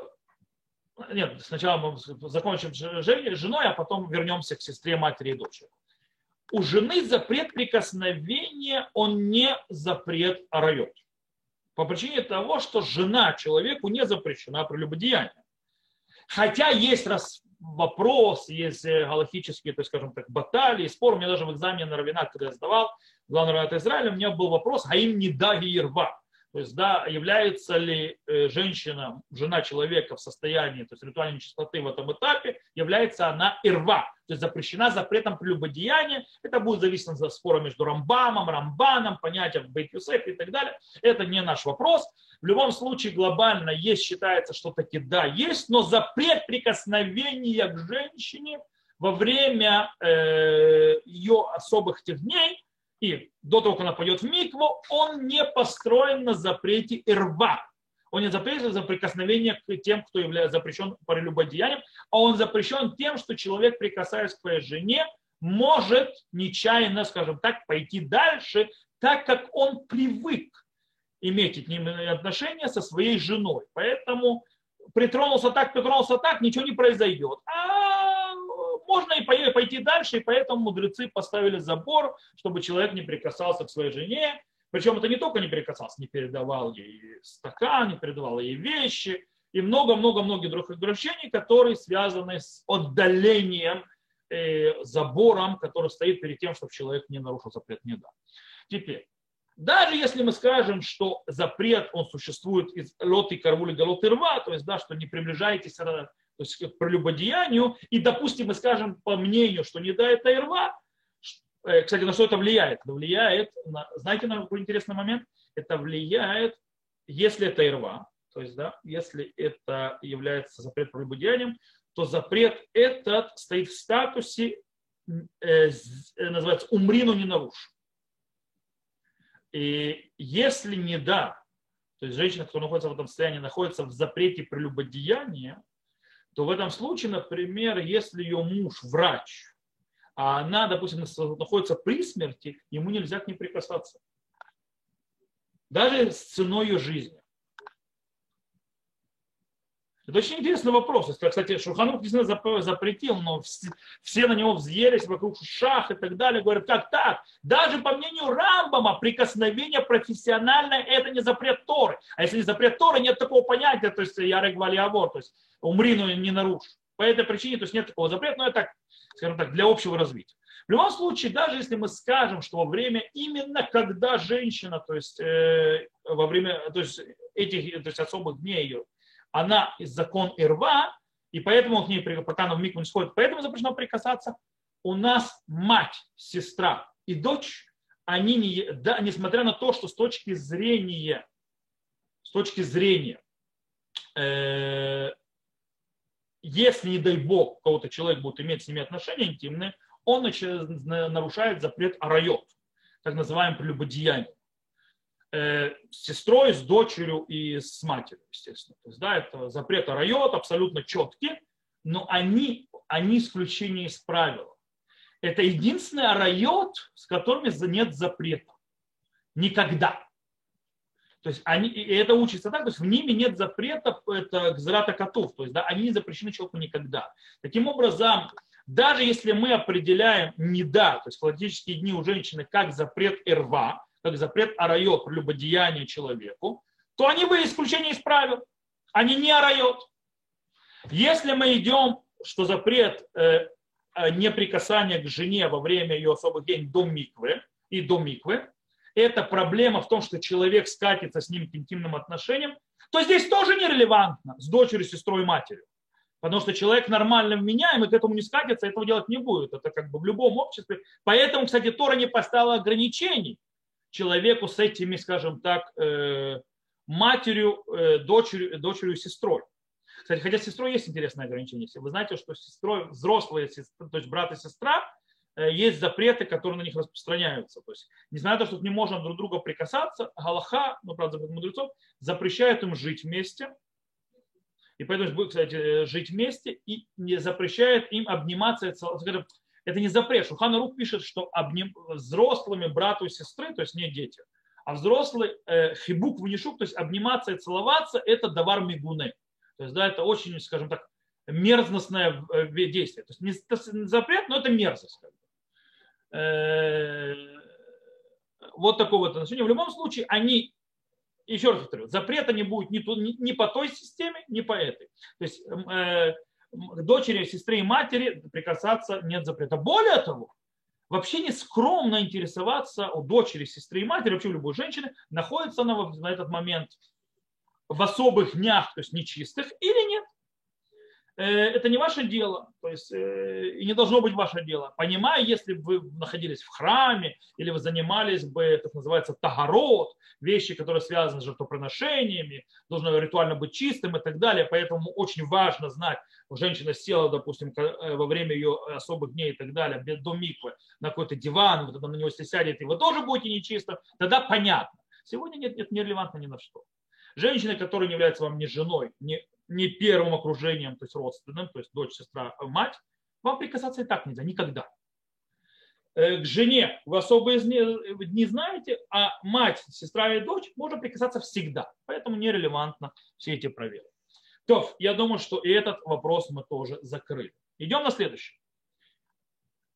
нет, сначала мы закончим с женой, а потом вернемся к сестре, матери и дочери. У жены запрет прикосновения, он не запрет арайот по причине того, что жена человеку не запрещена прелюбодеяние. Хотя есть раз вопрос, есть э, галактические, то есть, скажем так, баталии, споры. У меня даже в экзамене на равенах, когда я сдавал, главный равенат Израиля, у меня был вопрос, а им не да и рва. То есть, да, является ли э, женщина, жена человека в состоянии, то есть ритуальной чистоты в этом этапе, является она ирва, то есть запрещена запретом прелюбодеяния. Это будет зависеть от спора между Рамбамом, Рамбаном, понятием Бейт и так далее. Это не наш вопрос. В любом случае глобально есть, считается, что таки да, есть, но запрет прикосновения к женщине во время э, ее особых тех дней и до того, как она пойдет в микву, он не построен на запрете ирва. Он не запрещен за прикосновение к тем, кто является запрещен прелюбодеянием, а он запрещен тем, что человек, прикасаясь к своей жене, может нечаянно, скажем так, пойти дальше, так как он привык иметь отношения со своей женой. Поэтому притронулся так, притронулся так, ничего не произойдет. А можно и пойти дальше, и поэтому мудрецы поставили забор, чтобы человек не прикасался к своей жене. Причем это не только не прикасался, не передавал ей стакан, не передавал ей вещи, и много-много-много других ограничений, которые связаны с отдалением, э, забором, который стоит перед тем, чтобы человек не нарушил запрет не дал. Теперь, даже если мы скажем, что запрет, он существует из лоты карвули галоты рва, то есть, да, что не приближайтесь то есть к прелюбодеянию, и, допустим, мы скажем по мнению, что не дает Тайрва, э, кстати, на что это влияет? Это влияет, на, знаете, на какой интересный момент? Это влияет, если это Ирва, то есть, да, если это является запрет прелюбодеянием, то запрет этот стоит в статусе, э, э называется, умри, но не нарушь. И если не да, то есть женщина, которая находится в этом состоянии, находится в запрете прелюбодеяния, то в этом случае, например, если ее муж врач, а она, допустим, находится при смерти, ему нельзя к ней прикасаться. Даже с ценой ее жизни. Это очень интересный вопрос. Кстати, Шуханух действительно запретил, но все на него взъелись вокруг шах и так далее. Говорят, как так? Даже по мнению Рамбама прикосновение профессиональное – это не запрет Торы. А если не запрет Торы, нет такого понятия, то есть ярек валиавор, то есть умри, но не нарушь. По этой причине, то есть нет такого запрета, но это скажем так, для общего развития. В любом случае, даже если мы скажем, что во время именно когда женщина, то есть э, во время то есть этих то есть особых дней ее она из закон Ирва, и поэтому он к ней, пока она в микву не сходит, поэтому запрещено прикасаться. У нас мать, сестра и дочь, они, не, да, несмотря на то, что с точки зрения, с точки зрения, э, если, не дай бог, у кого-то человек будет иметь с ними отношения интимные, он нарушает запрет арайот, так называемое прелюбодеяние э, с сестрой, с дочерью и с матерью, естественно. То есть, да, это запрет райот абсолютно четкий, но они, они исключение из правила. Это единственный райот, с которыми нет запрета. Никогда. То есть они, и это учится так, то есть в ними нет запрета, это гзрата котов, то есть да, они не запрещены человеку никогда. Таким образом, даже если мы определяем не да, то есть холодические дни у женщины как запрет эрва, как запрет арайот, прелюбодеяние человеку, то они бы исключение из правил. Они не арайот. Если мы идем, что запрет э, э, неприкасания к жене во время ее особых дней до миквы и до миквы, это проблема в том, что человек скатится с ним к интимным отношениям, то здесь тоже нерелевантно с дочерью, сестрой и матерью. Потому что человек нормально вменяемый, к этому не скатится, этого делать не будет. Это как бы в любом обществе. Поэтому, кстати, Тора не поставила ограничений человеку с этими, скажем так, э, матерью, э, дочерью, дочерью и сестрой. Кстати, хотя с сестрой есть интересное ограничение. Если вы знаете, что с сестрой, взрослые, то есть брат и сестра, есть запреты, которые на них распространяются. То есть, несмотря на то, что не можем друг друга прикасаться, Галаха, ну, правда, мудрецов, запрещает им жить вместе. И поэтому будет, кстати, жить вместе и не запрещает им обниматься, это не запрет. Шухан Рух пишет, что обним, взрослыми брату и сестры, то есть не дети, а взрослый э, хибук внешук, то есть обниматься и целоваться, это давар мигуны. То есть, да, это очень, скажем так, мерзностное э, действие. То есть не запрет, но это мерзость. Э, вот такое вот отношение. В любом случае, они, еще раз повторю, запрета не будет ни, ни, ни по той системе, ни по этой. То есть э, дочери, сестре и матери прикасаться нет запрета. Более того, вообще не скромно интересоваться у дочери, сестры и матери, вообще у любой женщины, находится она на этот момент в особых днях, то есть нечистых, или нет. Э, это не ваше дело, то есть э, и не должно быть ваше дело. Понимаю, если бы вы находились в храме или вы занимались бы, так называется, тагород, вещи, которые связаны с жертвоприношениями, должно ритуально быть чистым и так далее. Поэтому очень важно знать, женщина села, допустим, э, во время ее особых дней и так далее, до миквы, на какой-то диван, вот на него если сядет, и вы тоже будете нечисто, тогда понятно. Сегодня нет, нет, не релевантно ни на что. Женщина, которая не является вам ни женой, ни не первым окружением, то есть родственным, то есть дочь, сестра, мать, вам прикасаться и так нельзя, никогда. Э, к жене вы особо не знаете, а мать, сестра и дочь можно прикасаться всегда. Поэтому нерелевантно все эти проверки. То, я думаю, что и этот вопрос мы тоже закрыли. Идем на следующий.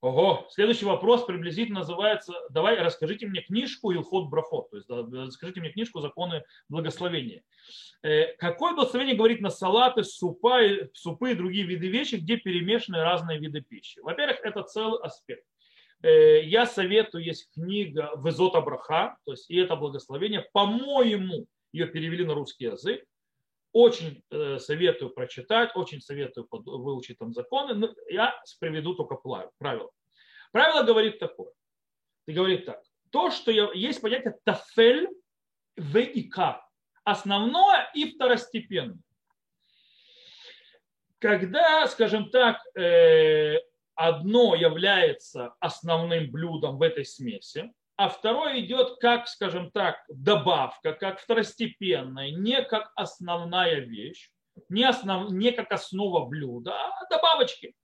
Ого, следующий вопрос приблизительно называется «Давай расскажите мне книжку Илхот Брахот», то есть расскажите мне книжку «Законы благословения». Э, какое благословение говорит на салаты, супа, супы и другие виды вещи, где перемешаны разные виды пищи? Во-первых, это целый аспект. Э, я советую, есть книга Везот Абраха, то есть и это благословение. По-моему, ее перевели на русский язык. Очень э, советую прочитать, очень советую выучить там законы. Но я приведу только правила. Правило говорит такое. И говорит так. То, что я, есть понятие тафель в и Основное и второстепенное. Когда, скажем так, э, одно является основным блюдом в этой смеси, а второе идет как, скажем так, добавка, как второстепенная, не как основная вещь, не, основ, не как основа блюда, а добавочки,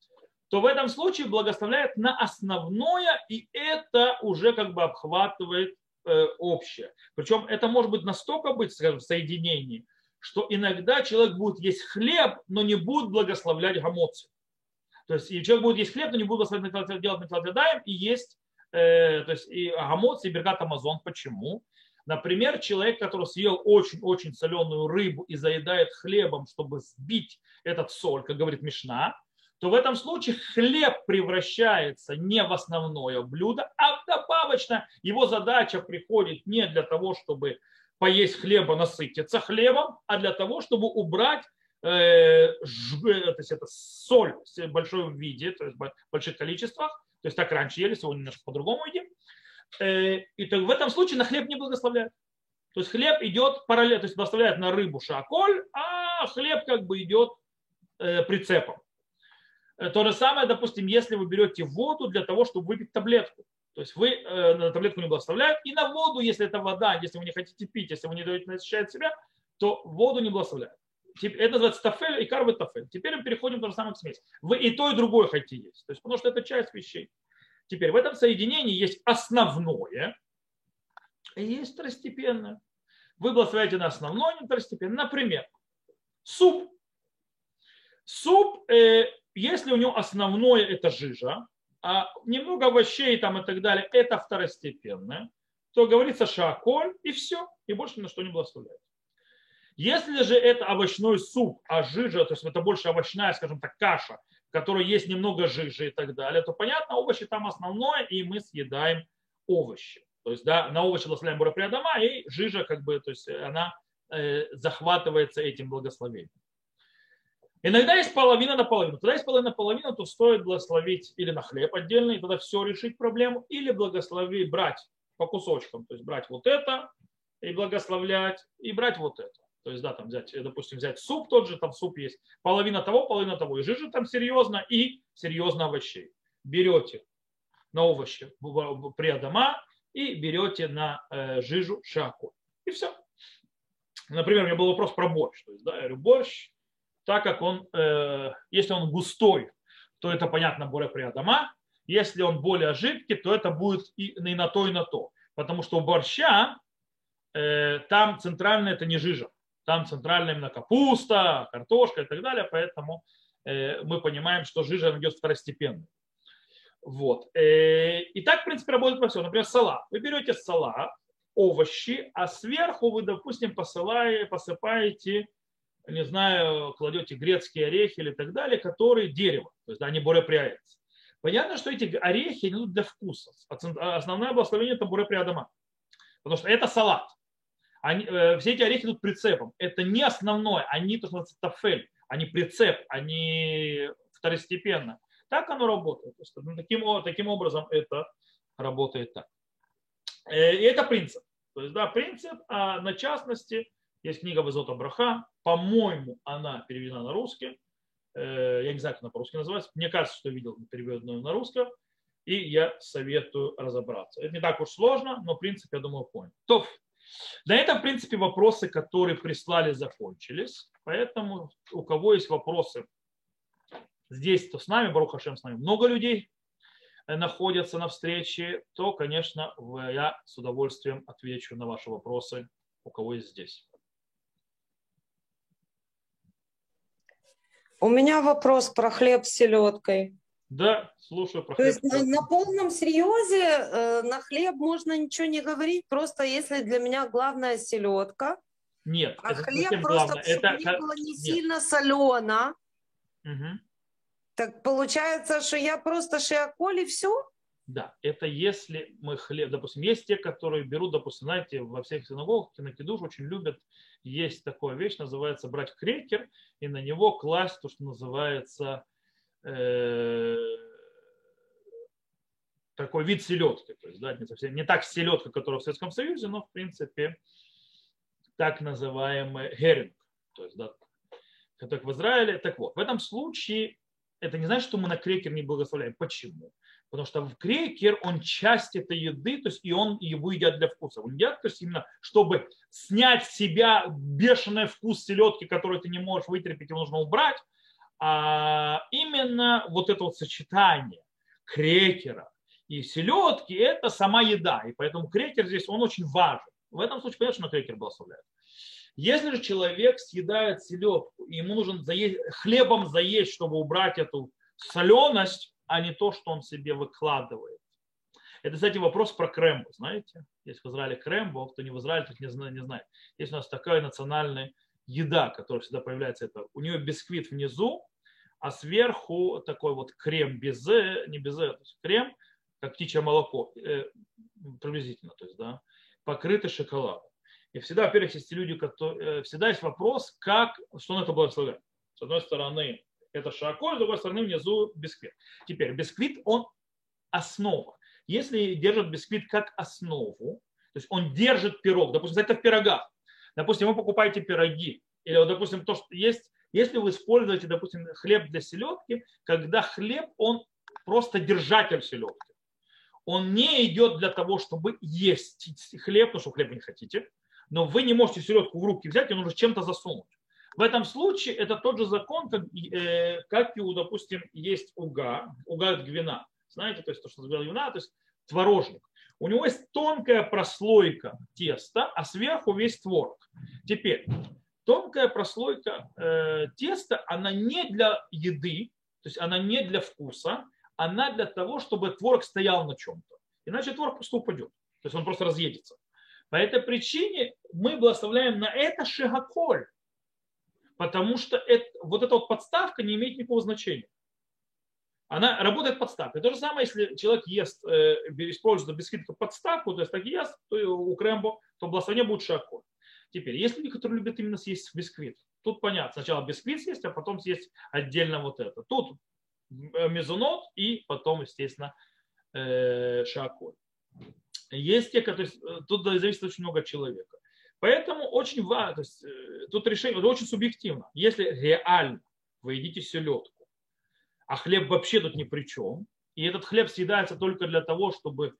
то в этом случае благословляет на основное, и это уже как бы обхватывает э, общее. Причем это может быть настолько быть, скажем, в соединении, что иногда человек будет есть хлеб, но не будет благословлять гамоцию. То есть и человек будет есть хлеб, но не будет благословлять делать метлададаем и есть Э, то есть и Агамоц, и Бергат Амазон. Почему? Например, человек, который съел очень-очень соленую рыбу и заедает хлебом, чтобы сбить этот соль, как говорит Мишна, то в этом случае хлеб превращается не в основное блюдо, а в добавочное. Его задача приходит не для того, чтобы поесть хлеба, насытиться хлебом, а для того, чтобы убрать э, ж, то есть это соль в большом виде, то есть в больших количествах, то есть так раньше ели, сегодня немножко по-другому едим. Э, и то в этом случае на хлеб не благословляют. То есть хлеб идет параллельно, то есть благословляют на рыбу шаколь, а хлеб как бы идет э, прицепом. Э, то же самое, допустим, если вы берете воду для того, чтобы выпить таблетку. То есть вы на таблетку не благословляют, и на воду, если это вода, если вы не хотите пить, если вы не даете насыщать себя, то воду не благословляют. Это называется тафель и карвы тафель. Теперь мы переходим к тому самому к смеси. Вы и то, и другое хотите есть. То есть, потому что это часть вещей. Теперь в этом соединении есть основное и есть второстепенное. Вы благословляете на основное, не второстепенное. Например, суп. Суп, э, если у него основное это жижа, а немного овощей там и так далее, это второстепенное, то говорится шаколь и все, и больше на что не благословляет. Если же это овощной суп, а жижа, то есть это больше овощная, скажем так, каша, в которой есть немного жижи и так далее, то понятно, овощи там основное, и мы съедаем овощи. То есть, да, на овощи благословляем Бураприадама, и жижа, как бы, то есть она э, захватывается этим благословением. Иногда есть половина на половину. Когда есть половина на половину, то стоит благословить или на хлеб отдельно, и тогда все решить проблему, или благословить, брать по кусочкам, то есть брать вот это и благословлять, и брать вот это. То есть, да, там взять, э, допустим, взять суп тот же, там суп есть, половина того, половина того. И жижа там серьезно, и серьезно овощей. Берете на овощи приадама и берете на э, жижу шаку. И все. Например, у меня был вопрос про борщ. То есть, да, я говорю, борщ, так как он, э, если он густой, то это, понятно, более приадама. Если он более жидкий, то это будет и, и на то, и на то. Потому что у борща э, там центральное это не жижа там центральная именно капуста, картошка и так далее, поэтому э, мы понимаем, что жижа идет второстепенно. Вот. Э, и так, в принципе, работает во всем. Например, салат. Вы берете салат, овощи, а сверху вы, допустим, посылаете, посыпаете, не знаю, кладете грецкие орехи или так далее, которые дерево, то есть они более пряются. Понятно, что эти орехи идут для вкуса. Основное благословение это буре приадама. Потому что это салат. Они, э, все эти орехи идут прицепом. Это не основное, они, то, что тафель, они прицеп, они второстепенно. Так оно работает. То есть, ну, таким, таким образом это работает так. Э, и это принцип. То есть, да, принцип, а на частности, есть книга Вазота Браха, по-моему, она переведена на русский. Э, я не знаю, как она по-русски называется. Мне кажется, что видел переведенную на русском. И я советую разобраться. Это не так уж сложно, но принцип, я думаю, понял. То, на этом, в принципе, вопросы, которые прислали, закончились. Поэтому у кого есть вопросы здесь, то с нами, Баруха Шем, с нами много людей э, находятся на встрече, то, конечно, я с удовольствием отвечу на ваши вопросы, у кого есть здесь. У меня вопрос про хлеб с селедкой. Да, слушаю про То хлеб. То есть на, на полном серьезе э, на хлеб можно ничего не говорить, просто если для меня главная селедка. Нет, а это хлеб просто главное. это не было не Нет. сильно солено. Угу. Так получается, что я просто шиаколь и все? Да, это если мы хлеб, допустим, есть те, которые берут, допустим, знаете, во всех синагогах, кинокидуш очень любят, есть такая вещь, называется брать крекер и на него класть то, что называется э, такой вид селедки. То есть, да, не, совсем, не так селедка, которая в Советском Союзе, но в принципе так называемый геринг. То есть, да, как в Израиле. Так вот, в этом случае это не значит, что мы на крекер не благословляем. Почему? Потому что в крекер, он часть этой еды, то есть и он его едят для вкуса. Он едят, то есть именно, чтобы снять с себя бешеный вкус селедки, который ты не можешь вытерпеть, его нужно убрать. А именно вот это вот сочетание крекера и селедки – это сама еда. И поэтому крекер здесь, он очень важен. В этом случае, конечно, крекер благословляют. Если же человек съедает селедку, ему нужно заесть, хлебом заесть, чтобы убрать эту соленость, а не то, что он себе выкладывает. Это, кстати, вопрос про крембу, знаете? Есть в Израиле крембо, кто не в Израиле, тот не, не знает. Есть у нас такая национальная еда, которая всегда появляется. Это, у нее бисквит внизу, а сверху такой вот крем безе, не безе, то есть крем, как птичье молоко, э, приблизительно, то есть, да, покрытый шоколадом. И всегда, во-первых, есть люди, которые, э, всегда есть вопрос, как, что на это благословляет. С одной стороны, это шаколь, с другой стороны, внизу бисквит. Теперь, бисквит, он основа. Если держит бисквит как основу, то есть он держит пирог, допустим, это в пирогах. Допустим, вы покупаете пироги, или, допустим, то, что есть, если вы используете, допустим, хлеб для селедки, когда хлеб, он просто держатель селедки. Он не идет для того, чтобы есть хлеб, потому что хлеб не хотите, но вы не можете селедку в руки взять, ее нужно чем-то засунуть. В этом случае это тот же закон, как, э, как и у, допустим, есть уга, уга от гвина. Знаете, то есть то, что называют гвина, то есть творожник. У него есть тонкая прослойка теста, а сверху весь творог. Теперь, тонкая прослойка э, теста, она не для еды, то есть она не для вкуса, она для того, чтобы творог стоял на чем-то. Иначе творог просто упадет. То есть он просто разъедется. По этой причине мы благословляем на это шигаколь, потому что это, вот эта вот подставка не имеет никакого значения. Она работает подставкой. То же самое, если человек ест, э, использует как подставку, то есть так ест, то у крембо, то благословение будет шиаколь. Теперь, есть люди, которые любят именно съесть бисквит. Тут понятно, сначала бисквит съесть, а потом съесть отдельно вот это. Тут мезонот и потом, естественно, э, шаколь. Есть те, которые, э, тут зависит очень много человека. Поэтому очень важно, то есть, э, тут решение это очень субъективно. Если реально вы едите селедку, а хлеб вообще тут ни при чем, и этот хлеб съедается только для того, чтобы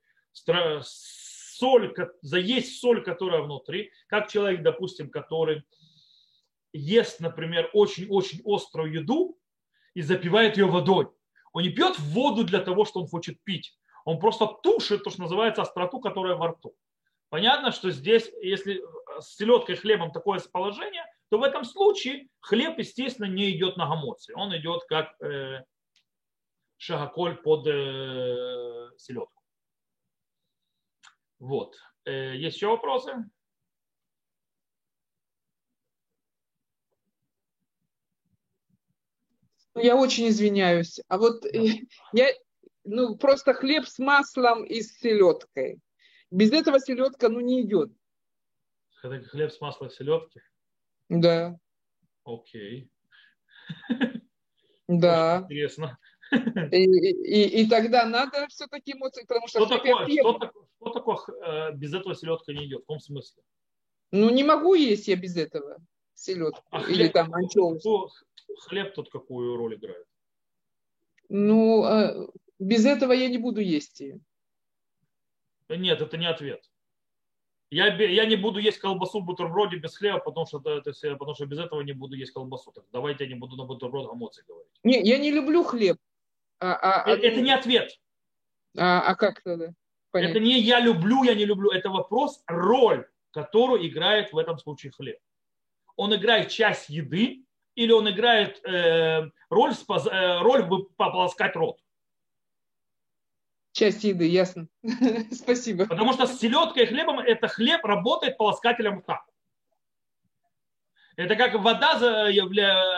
соль, заесть соль, которая внутри, как человек, допустим, который ест, например, очень-очень острую еду и запивает ее водой. Он не пьет воду для того, что он хочет пить он просто тушит то, что называется остроту, которая во рту. Понятно, что здесь, если с селедкой хлебом такое положение, то в этом случае хлеб, естественно, не идет на гамоции. Он идет как э, шагаколь под э, селедку. Вот. Э, есть еще вопросы? Я очень извиняюсь. А вот я, ну, просто хлеб с маслом и с селедкой. Без этого селедка, ну, не идет. Это хлеб с маслом и селедки? Да. Окей. Да. Очень интересно. И, и, и тогда надо все-таки эмоции, потому что... Что такое, что, такое, что такое э, без этого селедка не идет? В каком смысле? Ну, не могу есть я без этого селедку. А Или хлеб, там анчоус. Хлеб тут какую роль играет? Ну, э, без этого я не буду есть ее. Нет, это не ответ. Я, я не буду есть колбасу в бутерброде без хлеба, потому что, это, потому что без этого не буду есть колбасу. Так давайте я не буду на бутерброд эмоции говорить. Не, я не люблю хлеб. А, а, это, а... это не ответ. А, а как тогда? Понять? Это не я люблю, я не люблю. Это вопрос, роль, которую играет в этом случае хлеб. Он играет часть еды или он играет э, роль, спаз, э, роль пополоскать рот. Часть еды, ясно. Спасибо. Потому что с селедкой и хлебом это хлеб работает полоскателем рта. Это как вода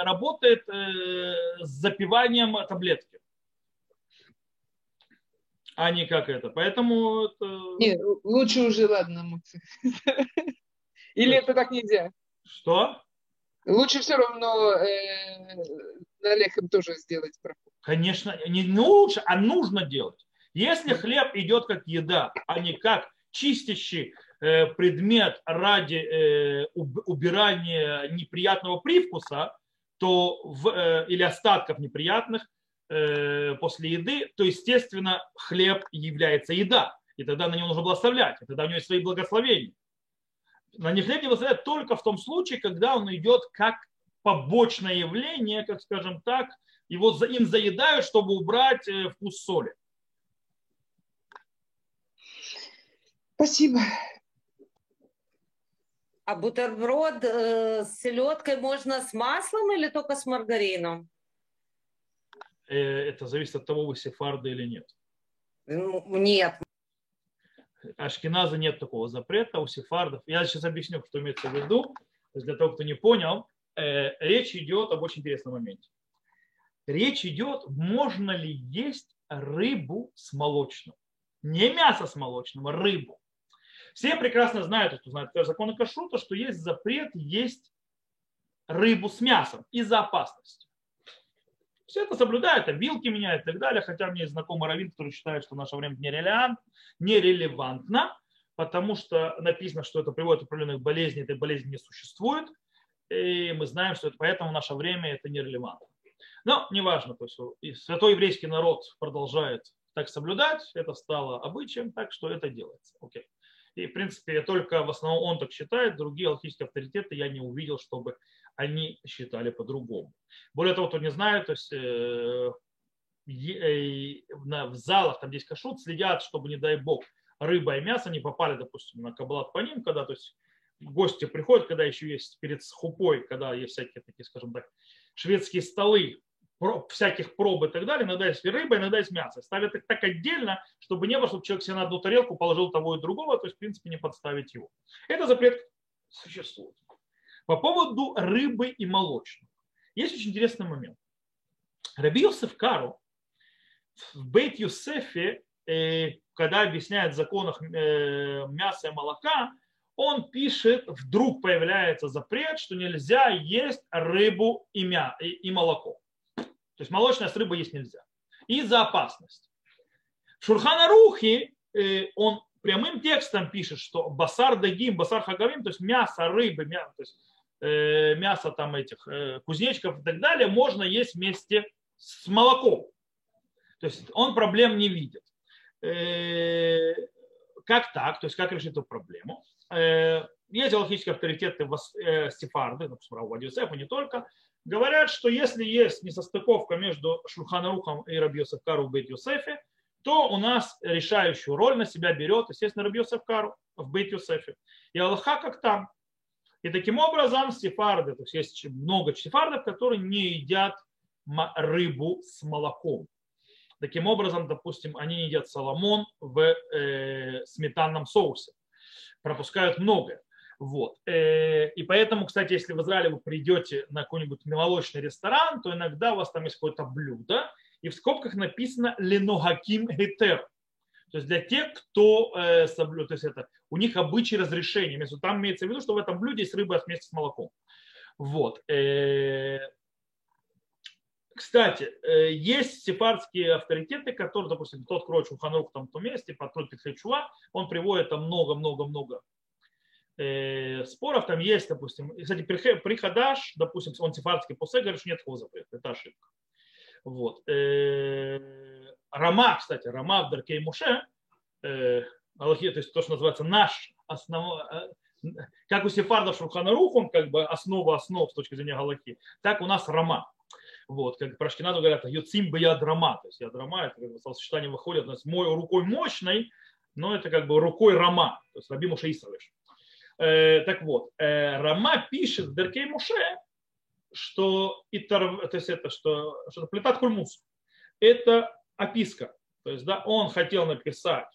работает э, с запиванием таблетки. А не как это. Поэтому это... Нет, лучше уже, ладно. Или это так нельзя? Что? Лучше все равно э, на лехом тоже сделать проход. Конечно, не лучше, а нужно делать. Если хлеб идет как еда, а не как чистящий э, предмет ради э, убирания неприятного привкуса, то в, э, или остатков неприятных после еды, то, естественно, хлеб является еда. И тогда на него нужно благословлять, и тогда у него есть свои благословения. На них хлеб не благословляют только в том случае, когда он идет как побочное явление, как скажем так, его им заедают, чтобы убрать вкус соли. Спасибо. А бутерброд э, с селедкой можно с маслом или только с маргарином? Э, это зависит от того, вы сефарды или нет. Ну, нет. Ашкеназа нет такого запрета, у сефардов. Я сейчас объясню, что имеется в виду. Для того, кто не понял, э, речь идет об очень интересном моменте. Речь идет, можно ли есть рыбу с молочным. Не мясо с молочным, а рыбу. Все прекрасно знают, кто знает законы кашрута, что есть запрет есть рыбу с мясом из-за опасности. Все это соблюдают, а вилки меняют и так далее. Хотя мне есть знакомый раввин, который считает, что наше время нерелевантно, потому что написано, что это приводит к определенных болезней, этой болезни не существует. И мы знаем, что это, поэтому в наше время это нерелевантно. Но неважно, то есть святой еврейский народ продолжает так соблюдать, это стало обычаем, так что это делается. Окей. И, в принципе, только в основном он так считает, другие алхимические авторитеты я не увидел, чтобы они считали по-другому. Более того, кто не знает, то есть э, э, в залах, там здесь кашут, следят, чтобы, не дай бог, рыба и мясо не попали, допустим, на кабалат по ним, когда то есть, гости приходят, когда еще есть перед хупой, когда есть всякие такие, скажем так, шведские столы, всяких проб и так далее, иногда есть рыба, иногда есть мясо. Ставят их так отдельно, чтобы не было, чтобы человек себе на одну тарелку положил того и другого, то есть, в принципе, не подставить его. Это запрет существует. По поводу рыбы и молочных. Есть очень интересный момент. Раби Йосеф Кару в Бейт Юсефе, э, когда объясняет в законах э, мяса и молока, он пишет, вдруг появляется запрет, что нельзя есть рыбу и, мя, и молоко. То есть молочная с рыбой есть нельзя. Из-за опасности. Шурхана Рухи, э, он прямым текстом пишет, что басар дагим, басар хагавим, то есть мясо рыбы, мясо, то есть, мясо там этих э, кузнечиков и так далее, можно есть вместе с молоком. То есть он проблем не видит. Как так? То есть как решить эту проблему? Есть аллахические авторитеты Стефарды, например, у Адиосефа не только, говорят, что если есть несостыковка между Шульханарухом и Рабьосеф Кару в Бейт Юсефе, то у нас решающую роль на себя берет, естественно, Рабьосеф Кару в Бейт Юсефе. И Аллаха как там. И таким образом сефарды, то есть есть много сефардов, которые не едят рыбу с молоком. Таким образом, допустим, они едят соломон в э, сметанном соусе. Пропускают многое. Вот. Э, и поэтому, кстати, если в Израиле вы придете на какой-нибудь молочный ресторан, то иногда у вас там есть какое-то блюдо, и в скобках написано леногаким гетер. То есть для тех, кто э, соблюдает, то есть это у них обычай разрешения. Там имеется в виду, что в этом блюде есть рыба вместе с молоком. Вот. Э, кстати, э, есть сефардские авторитеты, которые, допустим, тот Кроч Уханрух в том месте, Патруль Петхачуа, он приводит там много-много-много э, споров. Там есть, допустим, кстати, Прихадаш, допустим, он сефардский после, говорит, что нет такого запрета. Это ошибка. Вот. Рама, кстати, Рама в Даркей Муше, Аллахи, то есть то, что называется наш основной, как у сефардов Шурханарух, он как бы основа основ с точки зрения Галахи, так у нас Рама. Вот, как про Ашкеназу говорят, Юцим бы ядрама, то есть ядрама, это как бы словосочетание выходит, то есть мой рукой мощной, но это как бы рукой Рама, то есть Раби Муше Исравиш. Э, так вот, э, Рама пишет в Деркей Муше, что, итар, то есть это, что, что плетат кульмус, это описка. То есть, да, он хотел написать,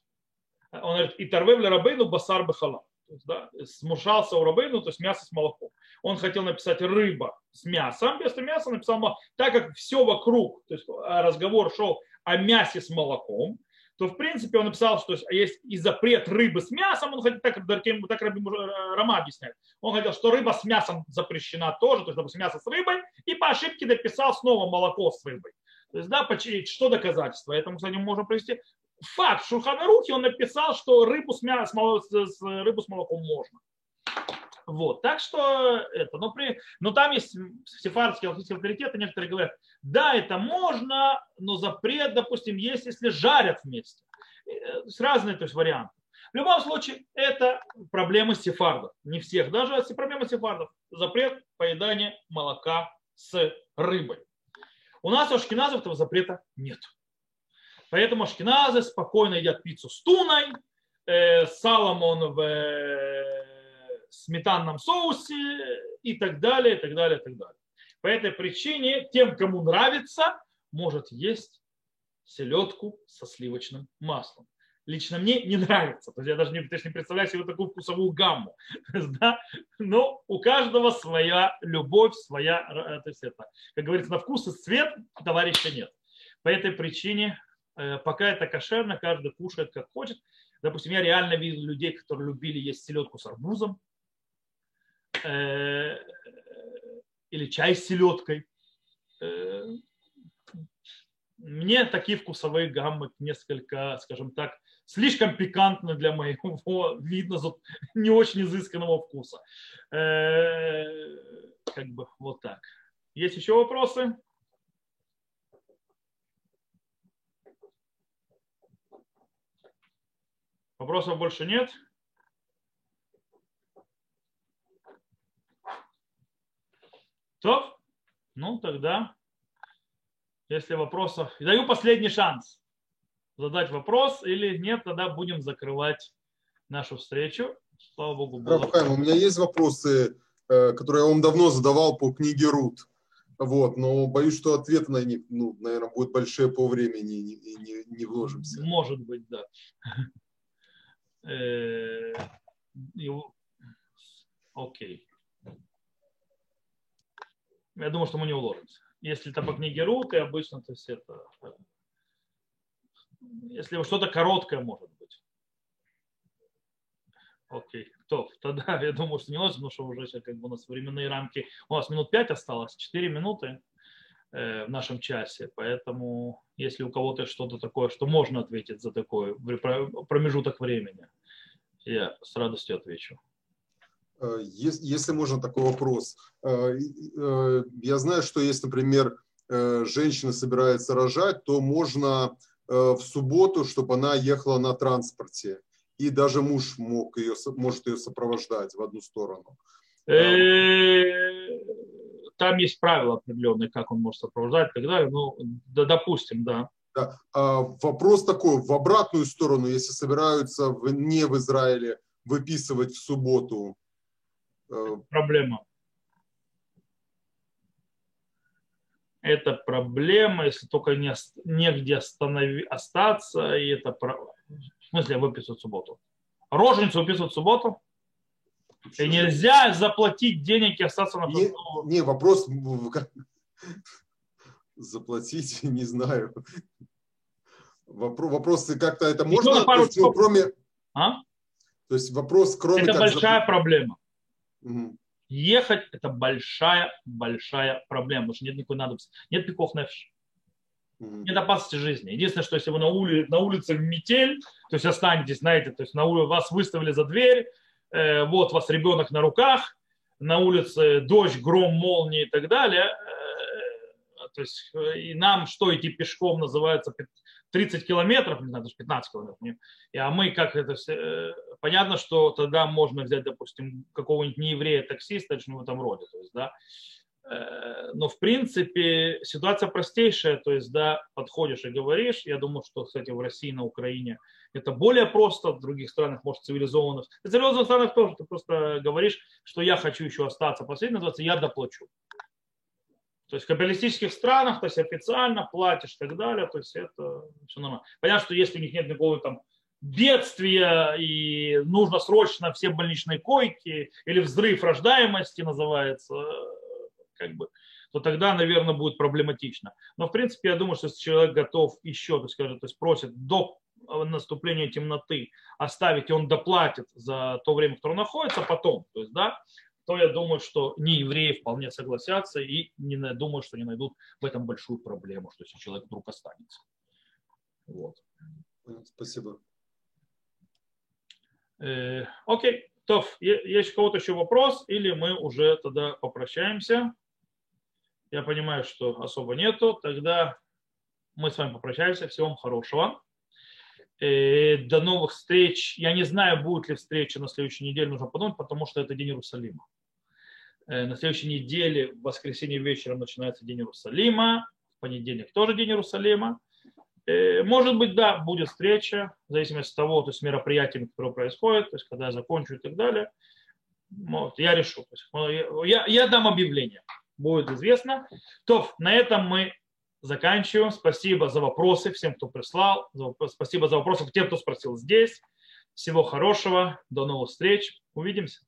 он говорит, и тарвевля рабейну басар бахала да, смушался у Рабейну, то есть мясо с молоком. Он хотел написать рыба с мясом, вместо мяса написал молоко. Так как все вокруг, то есть а, разговор шел о мясе с молоком, то в принципе он написал, что есть и запрет рыбы с мясом, он хотел, так, так Раби Рама объясняет, он хотел, что рыба с мясом запрещена тоже, то есть, допустим, мясо с рыбой, и по ошибке дописал снова молоко с рыбой. То есть, да, что доказательство? Этому, кстати, можно привести факт, в Шурханарухе он написал, что рыбу с, мясом, с, рыбу с молоком можно. Вот, так что это, но, при, но там есть сефардские алхимические авторитеты, некоторые говорят, да, это можно, но запрет, допустим, есть, если жарят вместе. Э, с разные то есть, варианты. В любом случае, это проблемы сефардов. Не всех, даже это проблемы сефардов. Запрет поедания молока с рыбой. У нас у ашкеназов этого запрета нет. Поэтому ашкеназы спокойно едят пиццу с туной, э, саламон в э, сметанном соусе и так далее, и так далее, и так далее. По этой причине тем, кому нравится, может есть селедку со сливочным маслом. Лично мне не нравится. То есть я даже не, не представляю себе такую вкусовую гамму. да? Но у каждого своя любовь, своя, э, то есть это, как говорится, на вкус и цвет товарища нет. По этой причине пока это кошерно, каждый кушает как хочет. Допустим, я реально видел людей, которые любили есть селедку с арбузом э, или чай с селедкой. Э, мне такие вкусовые гаммы несколько, скажем так, слишком пикантны для моего, видно, не очень изысканного вкуса. Как бы вот так. Есть еще вопросы? Вопросов больше нет? То, ну тогда, если вопросов... Даю последний шанс задать вопрос или нет, тогда будем закрывать нашу встречу. Слава Богу. Было. у меня есть вопросы, э, которые я вам давно задавал по книге Рут. Вот, но боюсь, что ответы на них, ну, наверное, будут большие по времени и не, не вложимся. Может быть, да. Э, окей. Я думаю, что мы не уложимся. Если это по книге Рут, и обычно, то есть это... Если что-то короткое может быть. Окей, то тогда я думаю, что не уложимся, потому что уже сейчас как бы у нас временные рамки. У нас минут пять осталось, 4 минуты э, в нашем часе, поэтому если у кого-то что-то такое, что можно ответить за такой промежуток времени, я с радостью отвечу. Э, если можно такой вопрос. Э, э, я знаю, что если, например, женщина собирается рожать, то можно в субботу, чтобы она ехала на транспорте. И даже муж мог ее, может ее сопровождать в одну сторону. Там есть правила определенные, как он может сопровождать и так далее. Ну, да, допустим, да. Да. А вопрос такой, в обратную сторону, если собираются в, не в Израиле выписывать в субботу. Э, проблема. Это проблема, если только не, негде останови, остаться, и это в смысле выписывать в субботу. Роженицу выписывать в субботу? И нельзя заплатить денег и остаться на не, не, вопрос заплатить, не знаю. Вопрос, вопросы как-то это можно, пару есть, ну, кроме... А? То есть вопрос, кроме... Это большая зап... проблема. Угу. Ехать – это большая-большая проблема, потому что нет никакой надобности. Нет пиков нефиш. Угу. Нет опасности жизни. Единственное, что если вы на, ули... на улице в метель, то есть останетесь, знаете, то есть на улице вас выставили за дверь, э, вот вас ребенок на руках, на улице дождь, гром, молнии и так далее, э, то есть э, и нам что идти пешком называется 30 километров, не знаю, даже 15 километров. А мы как это все... Понятно, что тогда можно взять, допустим, какого-нибудь нееврея таксиста что в этом роде. То есть, да, но в принципе ситуация простейшая, то есть, да, подходишь и говоришь, я думаю, что, кстати, в России, на Украине это более просто, в других странах, может, цивилизованных. В цивилизованных странах тоже ты просто говоришь, что я хочу еще остаться последний, называется, я доплачу. То есть в капиталистических странах, то есть официально платишь и так далее, то есть это все нормально. Понятно, что если у них нет никакого там бедствия и нужно срочно все больничные койки или взрыв рождаемости называется, как бы, то тогда, наверное, будет проблематично. Но, в принципе, я думаю, что если человек готов еще, то, скажем, то есть просит до наступления темноты оставить, и он доплатит за то время, которое находится, потом, то есть, да, то я думаю, что не евреи вполне согласятся и не думаю, что не найдут в этом большую проблему, что если человек вдруг останется. Вот. Спасибо. Э, окей. То, есть у кого-то еще вопрос, или мы уже тогда попрощаемся? Я понимаю, что особо нету. Тогда мы с вами попрощаемся. Всего вам хорошего. Э, до новых встреч. Я не знаю, будет ли встреча на следующей неделе, нужно подумать, потому что это День Иерусалима. Э, на следующей неделе, в воскресенье вечером, начинается День Иерусалима. В понедельник тоже День Иерусалима. Э, может быть, да, будет встреча, в зависимости от того, то есть мероприятиями, которые происходят, то есть когда я закончу и так далее. Вот, я решу. я, я дам объявление, будет известно. То, на этом мы заканчиваем. Спасибо за вопросы всем, кто прислал. Спасибо за вопросы тем, кто спросил здесь. Всего хорошего. До новых встреч. Увидимся.